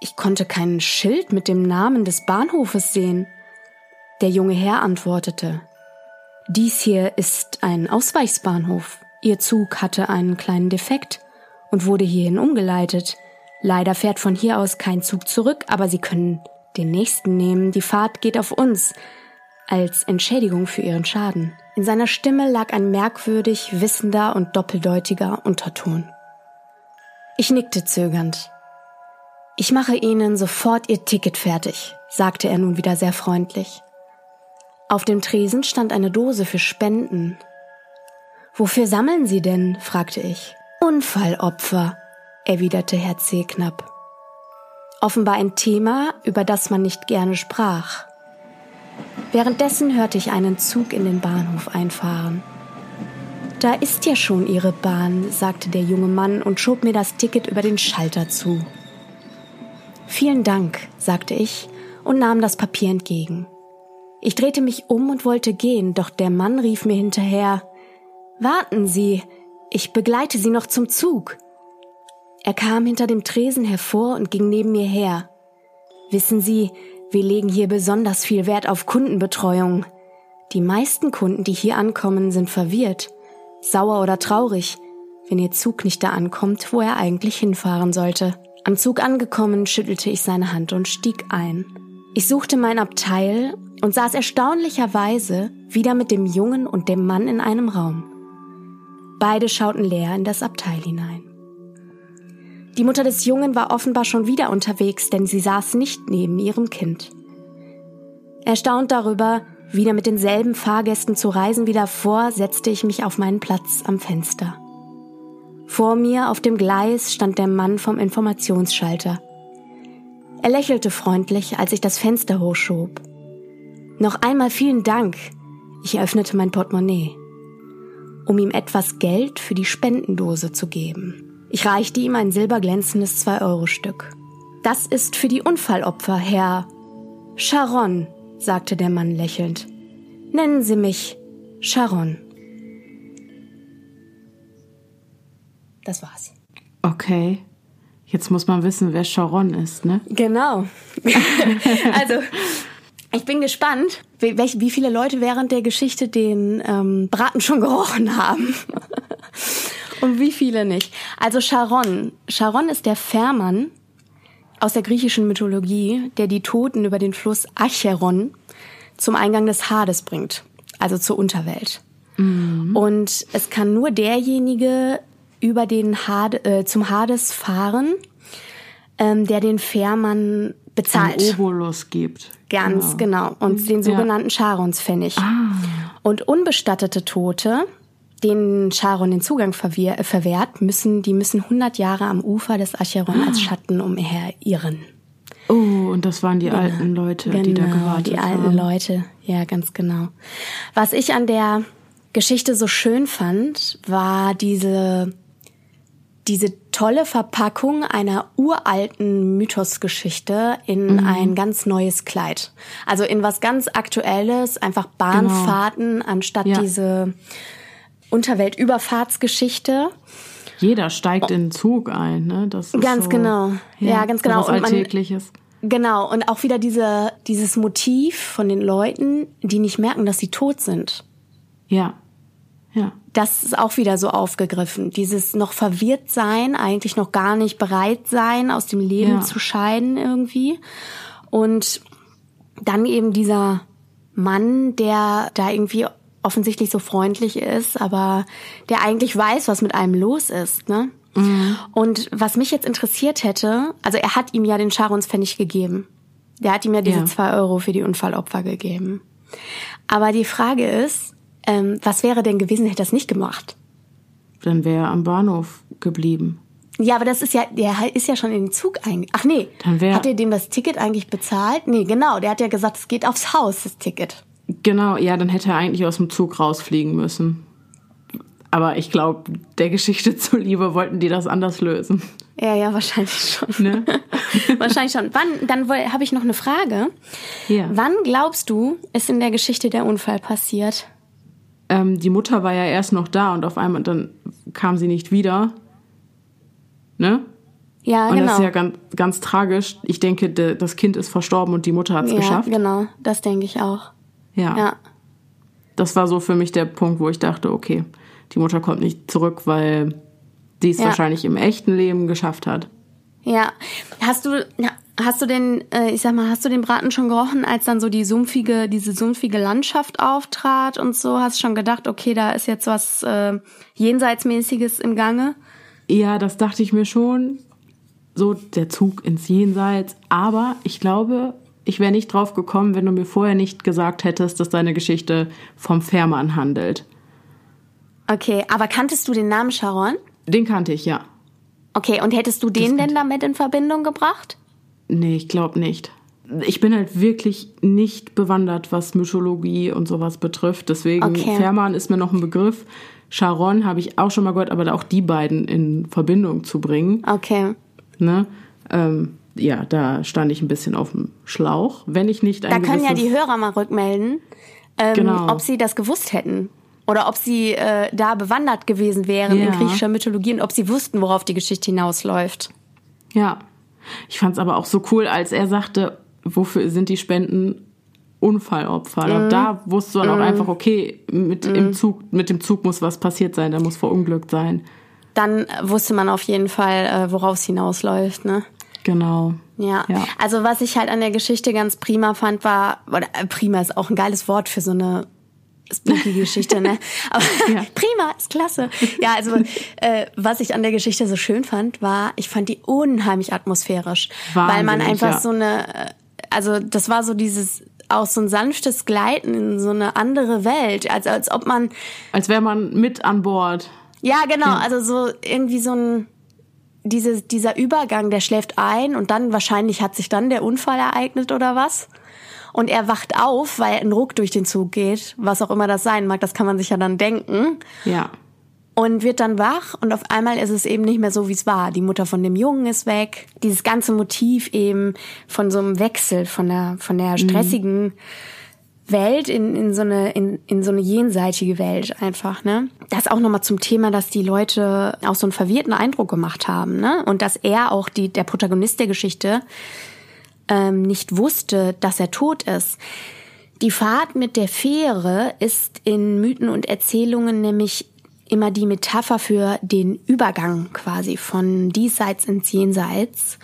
Ich konnte kein Schild mit dem Namen des Bahnhofes sehen. Der junge Herr antwortete. Dies hier ist ein Ausweichsbahnhof. Ihr Zug hatte einen kleinen Defekt und wurde hierhin umgeleitet. Leider fährt von hier aus kein Zug zurück, aber Sie können den nächsten nehmen. Die Fahrt geht auf uns als Entschädigung für ihren Schaden. In seiner Stimme lag ein merkwürdig wissender und doppeldeutiger Unterton. Ich nickte zögernd. Ich mache Ihnen sofort Ihr Ticket fertig, sagte er nun wieder sehr freundlich. Auf dem Tresen stand eine Dose für Spenden. Wofür sammeln Sie denn? fragte ich. Unfallopfer, erwiderte Herr C. knapp. Offenbar ein Thema, über das man nicht gerne sprach. Währenddessen hörte ich einen Zug in den Bahnhof einfahren. Da ist ja schon Ihre Bahn, sagte der junge Mann und schob mir das Ticket über den Schalter zu. Vielen Dank, sagte ich und nahm das Papier entgegen. Ich drehte mich um und wollte gehen, doch der Mann rief mir hinterher Warten Sie, ich begleite Sie noch zum Zug. Er kam hinter dem Tresen hervor und ging neben mir her. Wissen Sie, wir legen hier besonders viel Wert auf Kundenbetreuung. Die meisten Kunden, die hier ankommen, sind verwirrt sauer oder traurig, wenn ihr Zug nicht da ankommt, wo er eigentlich hinfahren sollte. Am Zug angekommen, schüttelte ich seine Hand und stieg ein. Ich suchte mein Abteil und saß erstaunlicherweise wieder mit dem Jungen und dem Mann in einem Raum. Beide schauten leer in das Abteil hinein. Die Mutter des Jungen war offenbar schon wieder unterwegs, denn sie saß nicht neben ihrem Kind. Erstaunt darüber, wieder mit denselben Fahrgästen zu reisen wie davor, setzte ich mich auf meinen Platz am Fenster. Vor mir auf dem Gleis stand der Mann vom Informationsschalter. Er lächelte freundlich, als ich das Fenster hochschob. Noch einmal vielen Dank. Ich öffnete mein Portemonnaie, um ihm etwas Geld für die Spendendose zu geben. Ich reichte ihm ein silberglänzendes Zwei-Euro-Stück. Das ist für die Unfallopfer, Herr Sharon, sagte der Mann lächelnd. Nennen Sie mich Sharon. Das war's. Okay. Jetzt muss man wissen, wer Sharon ist, ne? Genau. also, ich bin gespannt, wie, viele Leute während der Geschichte den ähm, Braten schon gerochen haben. Und wie viele nicht. Also Charon. Charon ist der Fährmann aus der griechischen Mythologie, der die Toten über den Fluss Acheron zum Eingang des Hades bringt, also zur Unterwelt. Mhm. Und es kann nur derjenige über den Hade, äh, zum Hades fahren, ähm, der den Fährmann bezahlt. Ein Obolus gibt. Ganz genau. genau. Und den sogenannten ja. Charons-Pfennig. Ah. Und unbestattete Tote denen Charon den Zugang äh, verwehrt, müssen, die müssen 100 Jahre am Ufer des Acheron als ah. Schatten umherirren. Oh, und das waren die genau. alten Leute, genau, die da gewartet die alten Leute, ja, ganz genau. Was ich an der Geschichte so schön fand, war diese, diese tolle Verpackung einer uralten Mythosgeschichte in mhm. ein ganz neues Kleid. Also in was ganz Aktuelles, einfach Bahnfahrten, genau. anstatt ja. diese Unterweltüberfahrtsgeschichte. Jeder steigt in den Zug ein, ne? Das ist ganz so, genau. Ja, ja ganz genau. Was Alltägliches. Man, genau. Und auch wieder diese, dieses Motiv von den Leuten, die nicht merken, dass sie tot sind. Ja. Ja. Das ist auch wieder so aufgegriffen. Dieses noch verwirrt sein, eigentlich noch gar nicht bereit sein, aus dem Leben ja. zu scheiden irgendwie. Und dann eben dieser Mann, der da irgendwie offensichtlich so freundlich ist, aber der eigentlich weiß, was mit einem los ist, ne? Mhm. Und was mich jetzt interessiert hätte, also er hat ihm ja den Charons-Pfennig gegeben. Der hat ihm ja diese ja. zwei Euro für die Unfallopfer gegeben. Aber die Frage ist, ähm, was wäre denn gewesen, hätte er das nicht gemacht? Dann wäre er am Bahnhof geblieben. Ja, aber das ist ja, der ist ja schon in den Zug eingegangen. Ach nee, Dann wär hat er dem das Ticket eigentlich bezahlt? Nee, genau, der hat ja gesagt, es geht aufs Haus, das Ticket. Genau, ja, dann hätte er eigentlich aus dem Zug rausfliegen müssen. Aber ich glaube, der Geschichte zuliebe wollten die das anders lösen. Ja, ja, wahrscheinlich schon. Ne? wahrscheinlich schon. Wann, dann habe ich noch eine Frage. Ja. Wann glaubst du, ist in der Geschichte der Unfall passiert? Ähm, die Mutter war ja erst noch da und auf einmal dann kam sie nicht wieder. Ne? Ja, und genau. Und das ist ja ganz, ganz tragisch. Ich denke, das Kind ist verstorben und die Mutter hat es ja, geschafft. Genau, das denke ich auch. Ja. ja. Das war so für mich der Punkt, wo ich dachte, okay, die Mutter kommt nicht zurück, weil sie es ja. wahrscheinlich im echten Leben geschafft hat. Ja. Hast du, hast du den, äh, ich sag mal, hast du den Braten schon gerochen, als dann so die sumpfige, diese sumpfige Landschaft auftrat und so? Hast du schon gedacht, okay, da ist jetzt was äh, Jenseitsmäßiges im Gange? Ja, das dachte ich mir schon. so der Zug ins Jenseits. Aber ich glaube, ich wäre nicht drauf gekommen, wenn du mir vorher nicht gesagt hättest, dass deine Geschichte vom Fährmann handelt. Okay, aber kanntest du den Namen Sharon? Den kannte ich, ja. Okay, und hättest du den denn damit in Verbindung gebracht? Nee, ich glaube nicht. Ich bin halt wirklich nicht bewandert, was Mythologie und sowas betrifft. Deswegen, Okay. Fährmann ist mir noch ein Begriff. Sharon habe ich auch schon mal gehört, aber auch die beiden in Verbindung zu bringen. Okay. Ne? Ähm, ja, da stand ich ein bisschen auf dem Schlauch. Wenn ich nicht ein Da können ja die Hörer mal rückmelden, ähm, Genau. ob sie das gewusst hätten. Oder ob sie äh, da bewandert gewesen wären in Ja. griechischer Mythologie und ob sie wussten, worauf die Geschichte hinausläuft. Ja. Ich fand es aber auch so cool, als er sagte, wofür sind die Spenden Unfallopfer. Mhm. Und da wusste man auch einfach, okay, mit, im Zug, mit dem Zug muss was passiert sein, der muss verunglückt sein. Dann wusste man auf jeden Fall, äh, worauf es hinausläuft. Ne? Genau. Ja. Ja. also was ich halt an der Geschichte ganz prima fand, war, oder äh, prima ist auch ein geiles Wort für so eine spooky Geschichte, ne? Aber Ja. prima ist klasse. Ja, also äh, was ich an der Geschichte so schön fand, war, ich fand die unheimlich atmosphärisch, weil man Wahnsinnig, einfach ja. so eine, äh, also das war so dieses auch so ein sanftes Gleiten in so eine andere Welt, als als ob man Als wäre man mit an Bord. ja, genau. Also so irgendwie so ein dieses, dieser Übergang, der schläft ein und dann wahrscheinlich hat sich dann der Unfall ereignet oder was. Und er wacht auf, weil ein Ruck durch den Zug geht, was auch immer das sein mag, das kann man sich ja dann denken. Ja. Und wird dann wach und auf einmal ist es eben nicht mehr so, wie es war. Die Mutter von dem Jungen ist weg. Dieses ganze Motiv eben von so einem Wechsel, von der, von der stressigen Welt in, in so eine in, in so eine jenseitige Welt einfach, ne? Das auch nochmal zum Thema, dass die Leute auch so einen verwirrten Eindruck gemacht haben, ne? Und dass er auch die der Protagonist der Geschichte ähm, nicht wusste, dass er tot ist. Die Fahrt mit der Fähre ist in Mythen und Erzählungen nämlich immer die Metapher für den Übergang quasi von diesseits ins Jenseits.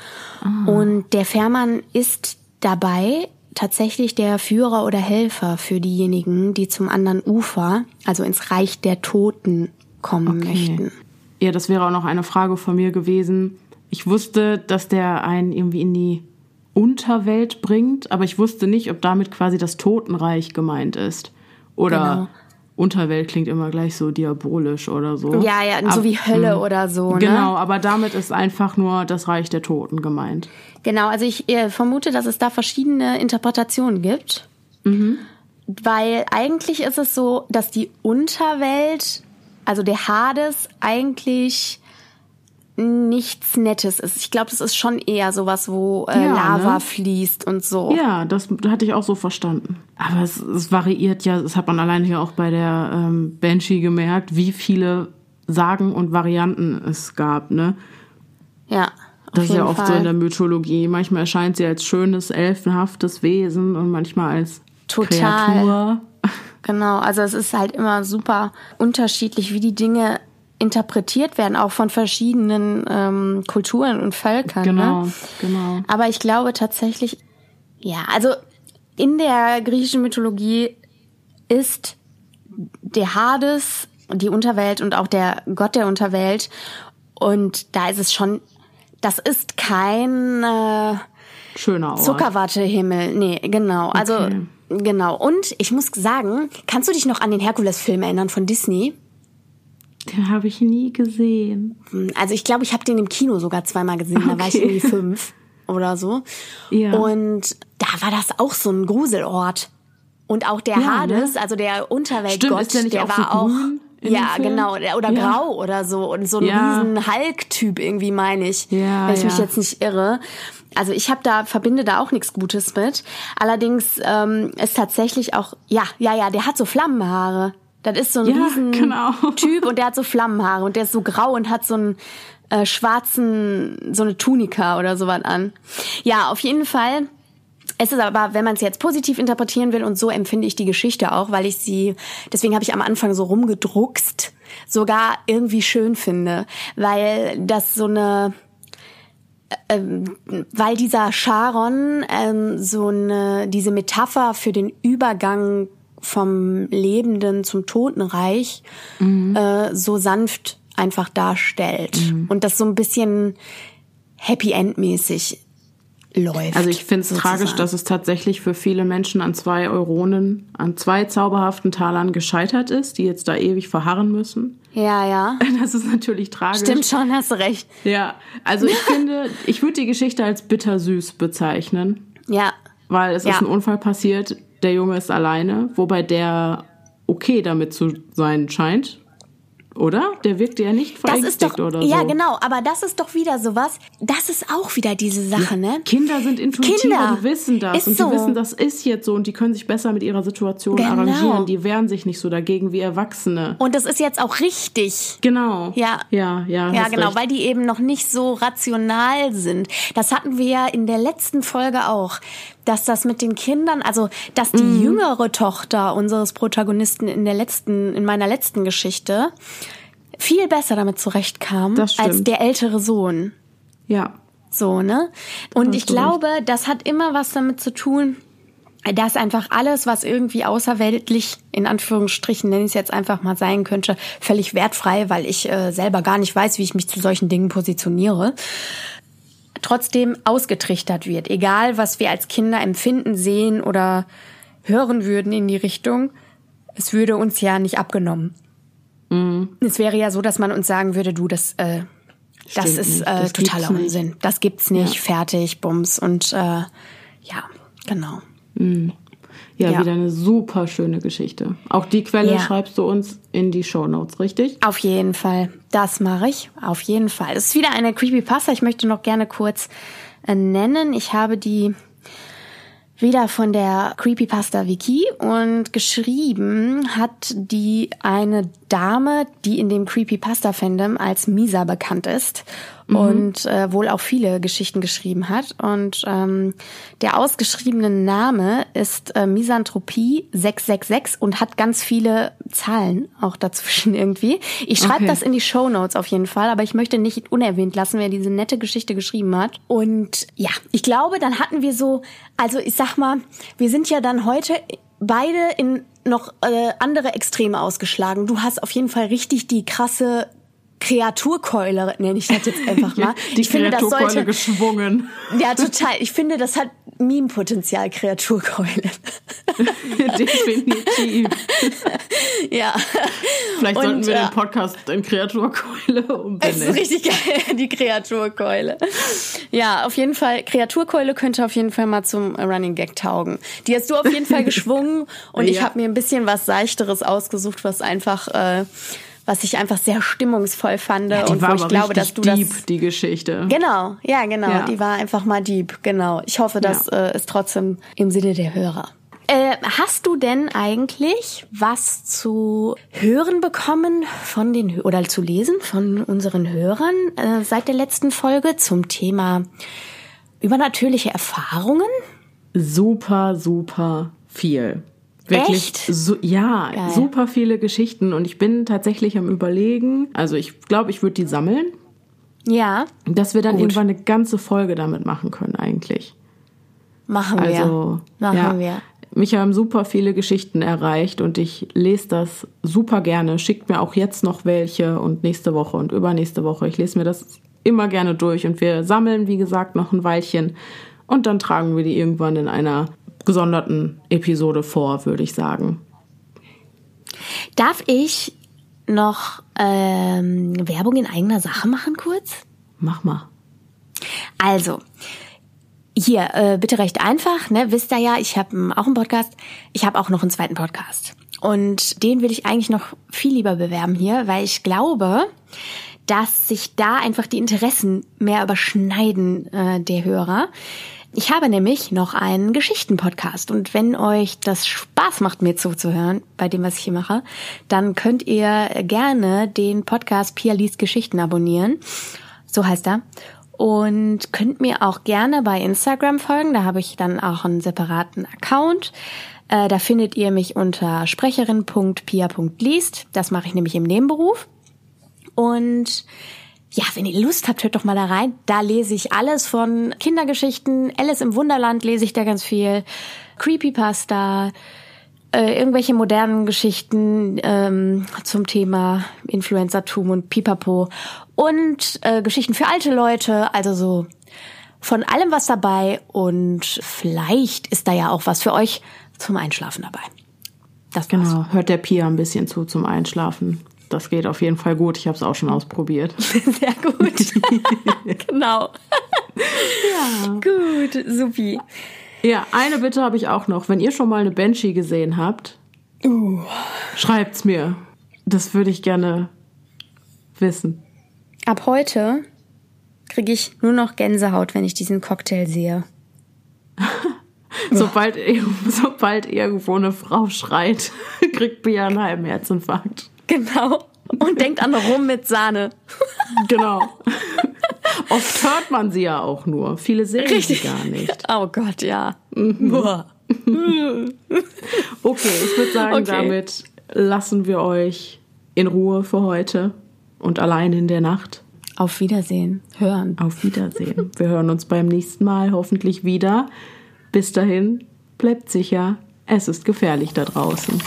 Und der Fährmann ist dabei tatsächlich der Führer oder Helfer für diejenigen, die zum anderen Ufer, also ins Reich der Toten kommen möchten. Ja, das wäre auch noch eine Frage von mir gewesen. Ich wusste, dass der einen irgendwie in die Unterwelt bringt, aber ich wusste nicht, ob damit quasi das Totenreich gemeint ist. Oder Genau. Unterwelt klingt immer gleich so diabolisch oder so. Ja, ja, so wie Hölle oder so, ne? Genau, aber damit ist einfach nur das Reich der Toten gemeint. Genau, also ich äh, vermute, dass es da verschiedene Interpretationen gibt. Weil eigentlich ist es so, dass die Unterwelt, also der Hades, eigentlich nichts Nettes ist. Ich glaube, das ist schon eher sowas, wo äh, Ja, Lava ne? fließt und so. Ja, das hatte ich auch so verstanden. Aber es, es variiert ja, das hat man allein hier auch bei der ähm, Banshee gemerkt, wie viele Sagen und Varianten es gab, ne? Ja, Das ist ja oft Fall. so in der Mythologie. Manchmal erscheint sie als schönes, elfenhaftes Wesen und manchmal als Total. Kreatur. Genau, also es ist halt immer super unterschiedlich, wie die Dinge interpretiert werden, auch von verschiedenen ähm, Kulturen und Völkern. Genau, Ne? genau. Aber ich glaube tatsächlich, ja, also in der griechischen Mythologie ist der Hades, die Unterwelt und auch der Gott der Unterwelt. Und da ist es schon, das ist kein äh, Schöner Ort. Zuckerwattehimmel. Nee, genau. Also, Okay. genau. Und ich muss sagen, kannst du dich noch an den Herkules-Film erinnern von Disney? Den habe ich nie gesehen. Also ich glaube, ich habe den im Kino sogar zweimal gesehen. Da war ich Okay. irgendwie fünf oder so. Ja. Und da war das auch so ein Gruselort. Und auch der Ja, Hades, ne? also der Unterweltgott, Stimmt, der nicht auch war so auch ja genau der- oder Ja. grau oder so und so ein Ja. riesen Hulk-Typ irgendwie meine ich, Ja, wenn ich mich ja. jetzt nicht irre. Also ich habe da verbinde da auch nichts Gutes mit. Allerdings ähm, ist tatsächlich auch ja ja ja der hat so Flammenhaare. Das ist so ein Ja, riesen genau. Typ und der hat so Flammenhaare und der ist so grau und hat so einen äh, schwarzen, so eine Tunika oder sowas an. Ja, auf jeden Fall. Es ist aber, wenn man es jetzt positiv interpretieren will, und so empfinde ich die Geschichte auch, weil ich sie, deswegen habe ich am Anfang so rumgedruckst, sogar irgendwie schön finde, weil das so eine, ähm, weil dieser Charon ähm, so eine, diese Metapher für den Übergang vom Lebenden zum Totenreich äh, so sanft einfach darstellt und das so ein bisschen Happy End mäßig läuft. Also ich finde es tragisch, dass es tatsächlich für viele Menschen an zwei Euronen, an zwei zauberhaften Talern gescheitert ist, die jetzt da ewig verharren müssen. Ja, ja. Das ist natürlich tragisch. Stimmt schon, hast du recht. Ja, also ich finde, ich würde die Geschichte als bittersüß bezeichnen. Ja. Weil es Ja. ist ein Unfall passiert, der Junge ist alleine, wobei der okay damit zu sein scheint. Oder? Der wirkte ja nicht Das verängstigt ist doch, oder so. ja genau, aber das ist doch wieder sowas, das ist auch wieder diese Sache, ne? Kinder sind intuitiver, Kinder. die wissen das. Und so. die wissen, das ist jetzt so und die können sich besser mit ihrer Situation Genau. arrangieren. Die wehren sich nicht so dagegen wie Erwachsene. Und das ist jetzt auch richtig. Genau. Ja. Ja, ja. Ja, genau, recht. weil die eben noch nicht so rational sind. Das hatten wir ja in der letzten Folge auch, dass das mit den Kindern, also dass die Mhm. jüngere Tochter unseres Protagonisten in der letzten, in meiner letzten Geschichte viel besser damit zurechtkam als der ältere Sohn. Ja. So, ne? Und ich du recht. glaube, das hat immer was damit zu tun, dass einfach alles, was irgendwie außerweltlich, in Anführungsstrichen, nenne ich es jetzt einfach mal sein könnte, völlig wertfrei, weil ich äh, selber gar nicht weiß, wie ich mich zu solchen Dingen positioniere, trotzdem ausgetrichtert wird. Egal, was wir als Kinder empfinden, sehen oder hören würden in die Richtung, es würde uns ja nicht abgenommen. Es wäre ja so, dass man uns sagen würde, du, das, äh, das Stimmt ist äh, Das totaler gibt's nicht. Unsinn. Das gibt's nicht. Ja. Fertig, Bums. Und äh, ja, genau. Ja. Ja. wieder eine super schöne Geschichte. Auch die Quelle Ja. schreibst du uns in die Shownotes, richtig? Auf jeden Fall. Das mache ich. Auf jeden Fall. Es ist wieder eine Creepypasta. Ich möchte noch gerne kurz äh, nennen. Ich habe die wieder von der Creepypasta Wiki und geschrieben hat die eine Dame, die in dem Creepypasta Fandom als Misa bekannt ist und äh, wohl auch viele Geschichten geschrieben hat und ähm, der ausgeschriebene Name ist äh, Misanthropie 666 und hat ganz viele Zahlen auch dazwischen irgendwie. Ich schreibe Okay. das in die Show Notes auf jeden Fall, aber ich möchte nicht unerwähnt lassen, wer diese nette Geschichte geschrieben hat. Und ja, ich glaube, dann hatten wir so, also ich sag mal, wir sind ja dann heute beide in noch äh, andere Extreme ausgeschlagen. Du hast auf jeden Fall richtig die krasse Kreaturkeule, nenne ich das jetzt einfach mal. Die ich finde, das sollte, geschwungen. ja, total. Ich finde, das hat Meme-Potenzial, Kreaturkeule. Definitiv. ja. Vielleicht Und, sollten wir äh, den Podcast in Kreaturkeule Es ist umbenennen. richtig geil, die Kreaturkeule. Ja, auf jeden Fall, Kreaturkeule könnte auf jeden Fall mal zum Running Gag taugen. Die hast du auf jeden Fall geschwungen und ich Ja. habe mir ein bisschen was Seichteres ausgesucht, was einfach, äh, was ich einfach sehr stimmungsvoll fand Die und war wo ich glaube, dass du deep, das die Geschichte. Genau, ja, genau. Ja. Die war einfach mal deep, genau. Ich hoffe, das Ja. äh, ist trotzdem im Sinne der Hörer. Äh, hast du denn eigentlich was zu hören bekommen von den oder zu lesen von unseren Hörern äh, seit der letzten Folge zum Thema übernatürliche Erfahrungen? Super, super viel. Wirklich, Echt? So, ja, Geil. super viele Geschichten und ich bin tatsächlich am überlegen, also ich glaube, ich würde die sammeln, Ja, dass wir dann Gut. irgendwann eine ganze Folge damit machen können eigentlich. machen wir. Also, machen ja, wir. mich haben super viele Geschichten erreicht und ich lese das super gerne. Schickt mir auch jetzt noch welche und nächste Woche und übernächste Woche. Ich lese mir das immer gerne durch und wir sammeln, wie gesagt, noch ein Weilchen und dann tragen wir die irgendwann in einer gesonderten Episode vor, würde ich sagen. Darf ich noch ähm, Werbung in eigener Sache machen kurz? Mach mal. Also, hier, äh, bitte recht einfach, ne? Wisst ihr ja, ich habe auch einen Podcast. Ich habe auch noch einen zweiten Podcast. Und den will ich eigentlich noch viel lieber bewerben hier, weil ich glaube, dass sich da einfach die Interessen mehr überschneiden äh, der Hörer. Ich habe nämlich noch einen Geschichtenpodcast und wenn euch das Spaß macht, mir zuzuhören bei dem, was ich hier mache, dann könnt ihr gerne den Podcast Pia liest Geschichten abonnieren. So heißt er. Und könnt mir auch gerne bei Instagram folgen. Da habe ich dann auch einen separaten Account. Äh, da findet ihr mich unter sprecherin.pia.liest. Das mache ich nämlich im Nebenberuf. Und ja, wenn ihr Lust habt, hört doch mal da rein. Da lese ich alles von Kindergeschichten. Alice im Wunderland lese ich da ganz viel. Creepypasta. äh, irgendwelche modernen Geschichten ähm, zum Thema Influencertum und Pipapo und äh, Geschichten für alte Leute, also so von allem was dabei und vielleicht ist da ja auch was für euch zum Einschlafen dabei. Das war's. Genau, hört der Pia ein bisschen zu zum Einschlafen. Das geht auf jeden Fall gut. Ich habe es auch schon ausprobiert. Sehr gut. genau. ja. Gut, supi. Ja, eine Bitte habe ich auch noch. Wenn ihr schon mal eine Banshee gesehen habt, uh. schreibt's mir. Das würde ich gerne wissen. Ab heute kriege ich nur noch Gänsehaut, wenn ich diesen Cocktail sehe. sobald, sobald irgendwo eine Frau schreit, kriegt Bia einen halben Herzinfarkt. Genau. Und denkt an Rum mit Sahne. Genau. Oft hört man sie ja auch nur. Viele sehen Richtig. sie gar nicht. Oh Gott, ja. Mhm. okay, ich würde sagen, okay. damit lassen wir euch in Ruhe für heute und allein in der Nacht. Auf Wiedersehen. Hören. Auf Wiedersehen. Wir hören uns beim nächsten Mal hoffentlich wieder. Bis dahin, bleibt sicher, es ist gefährlich da draußen.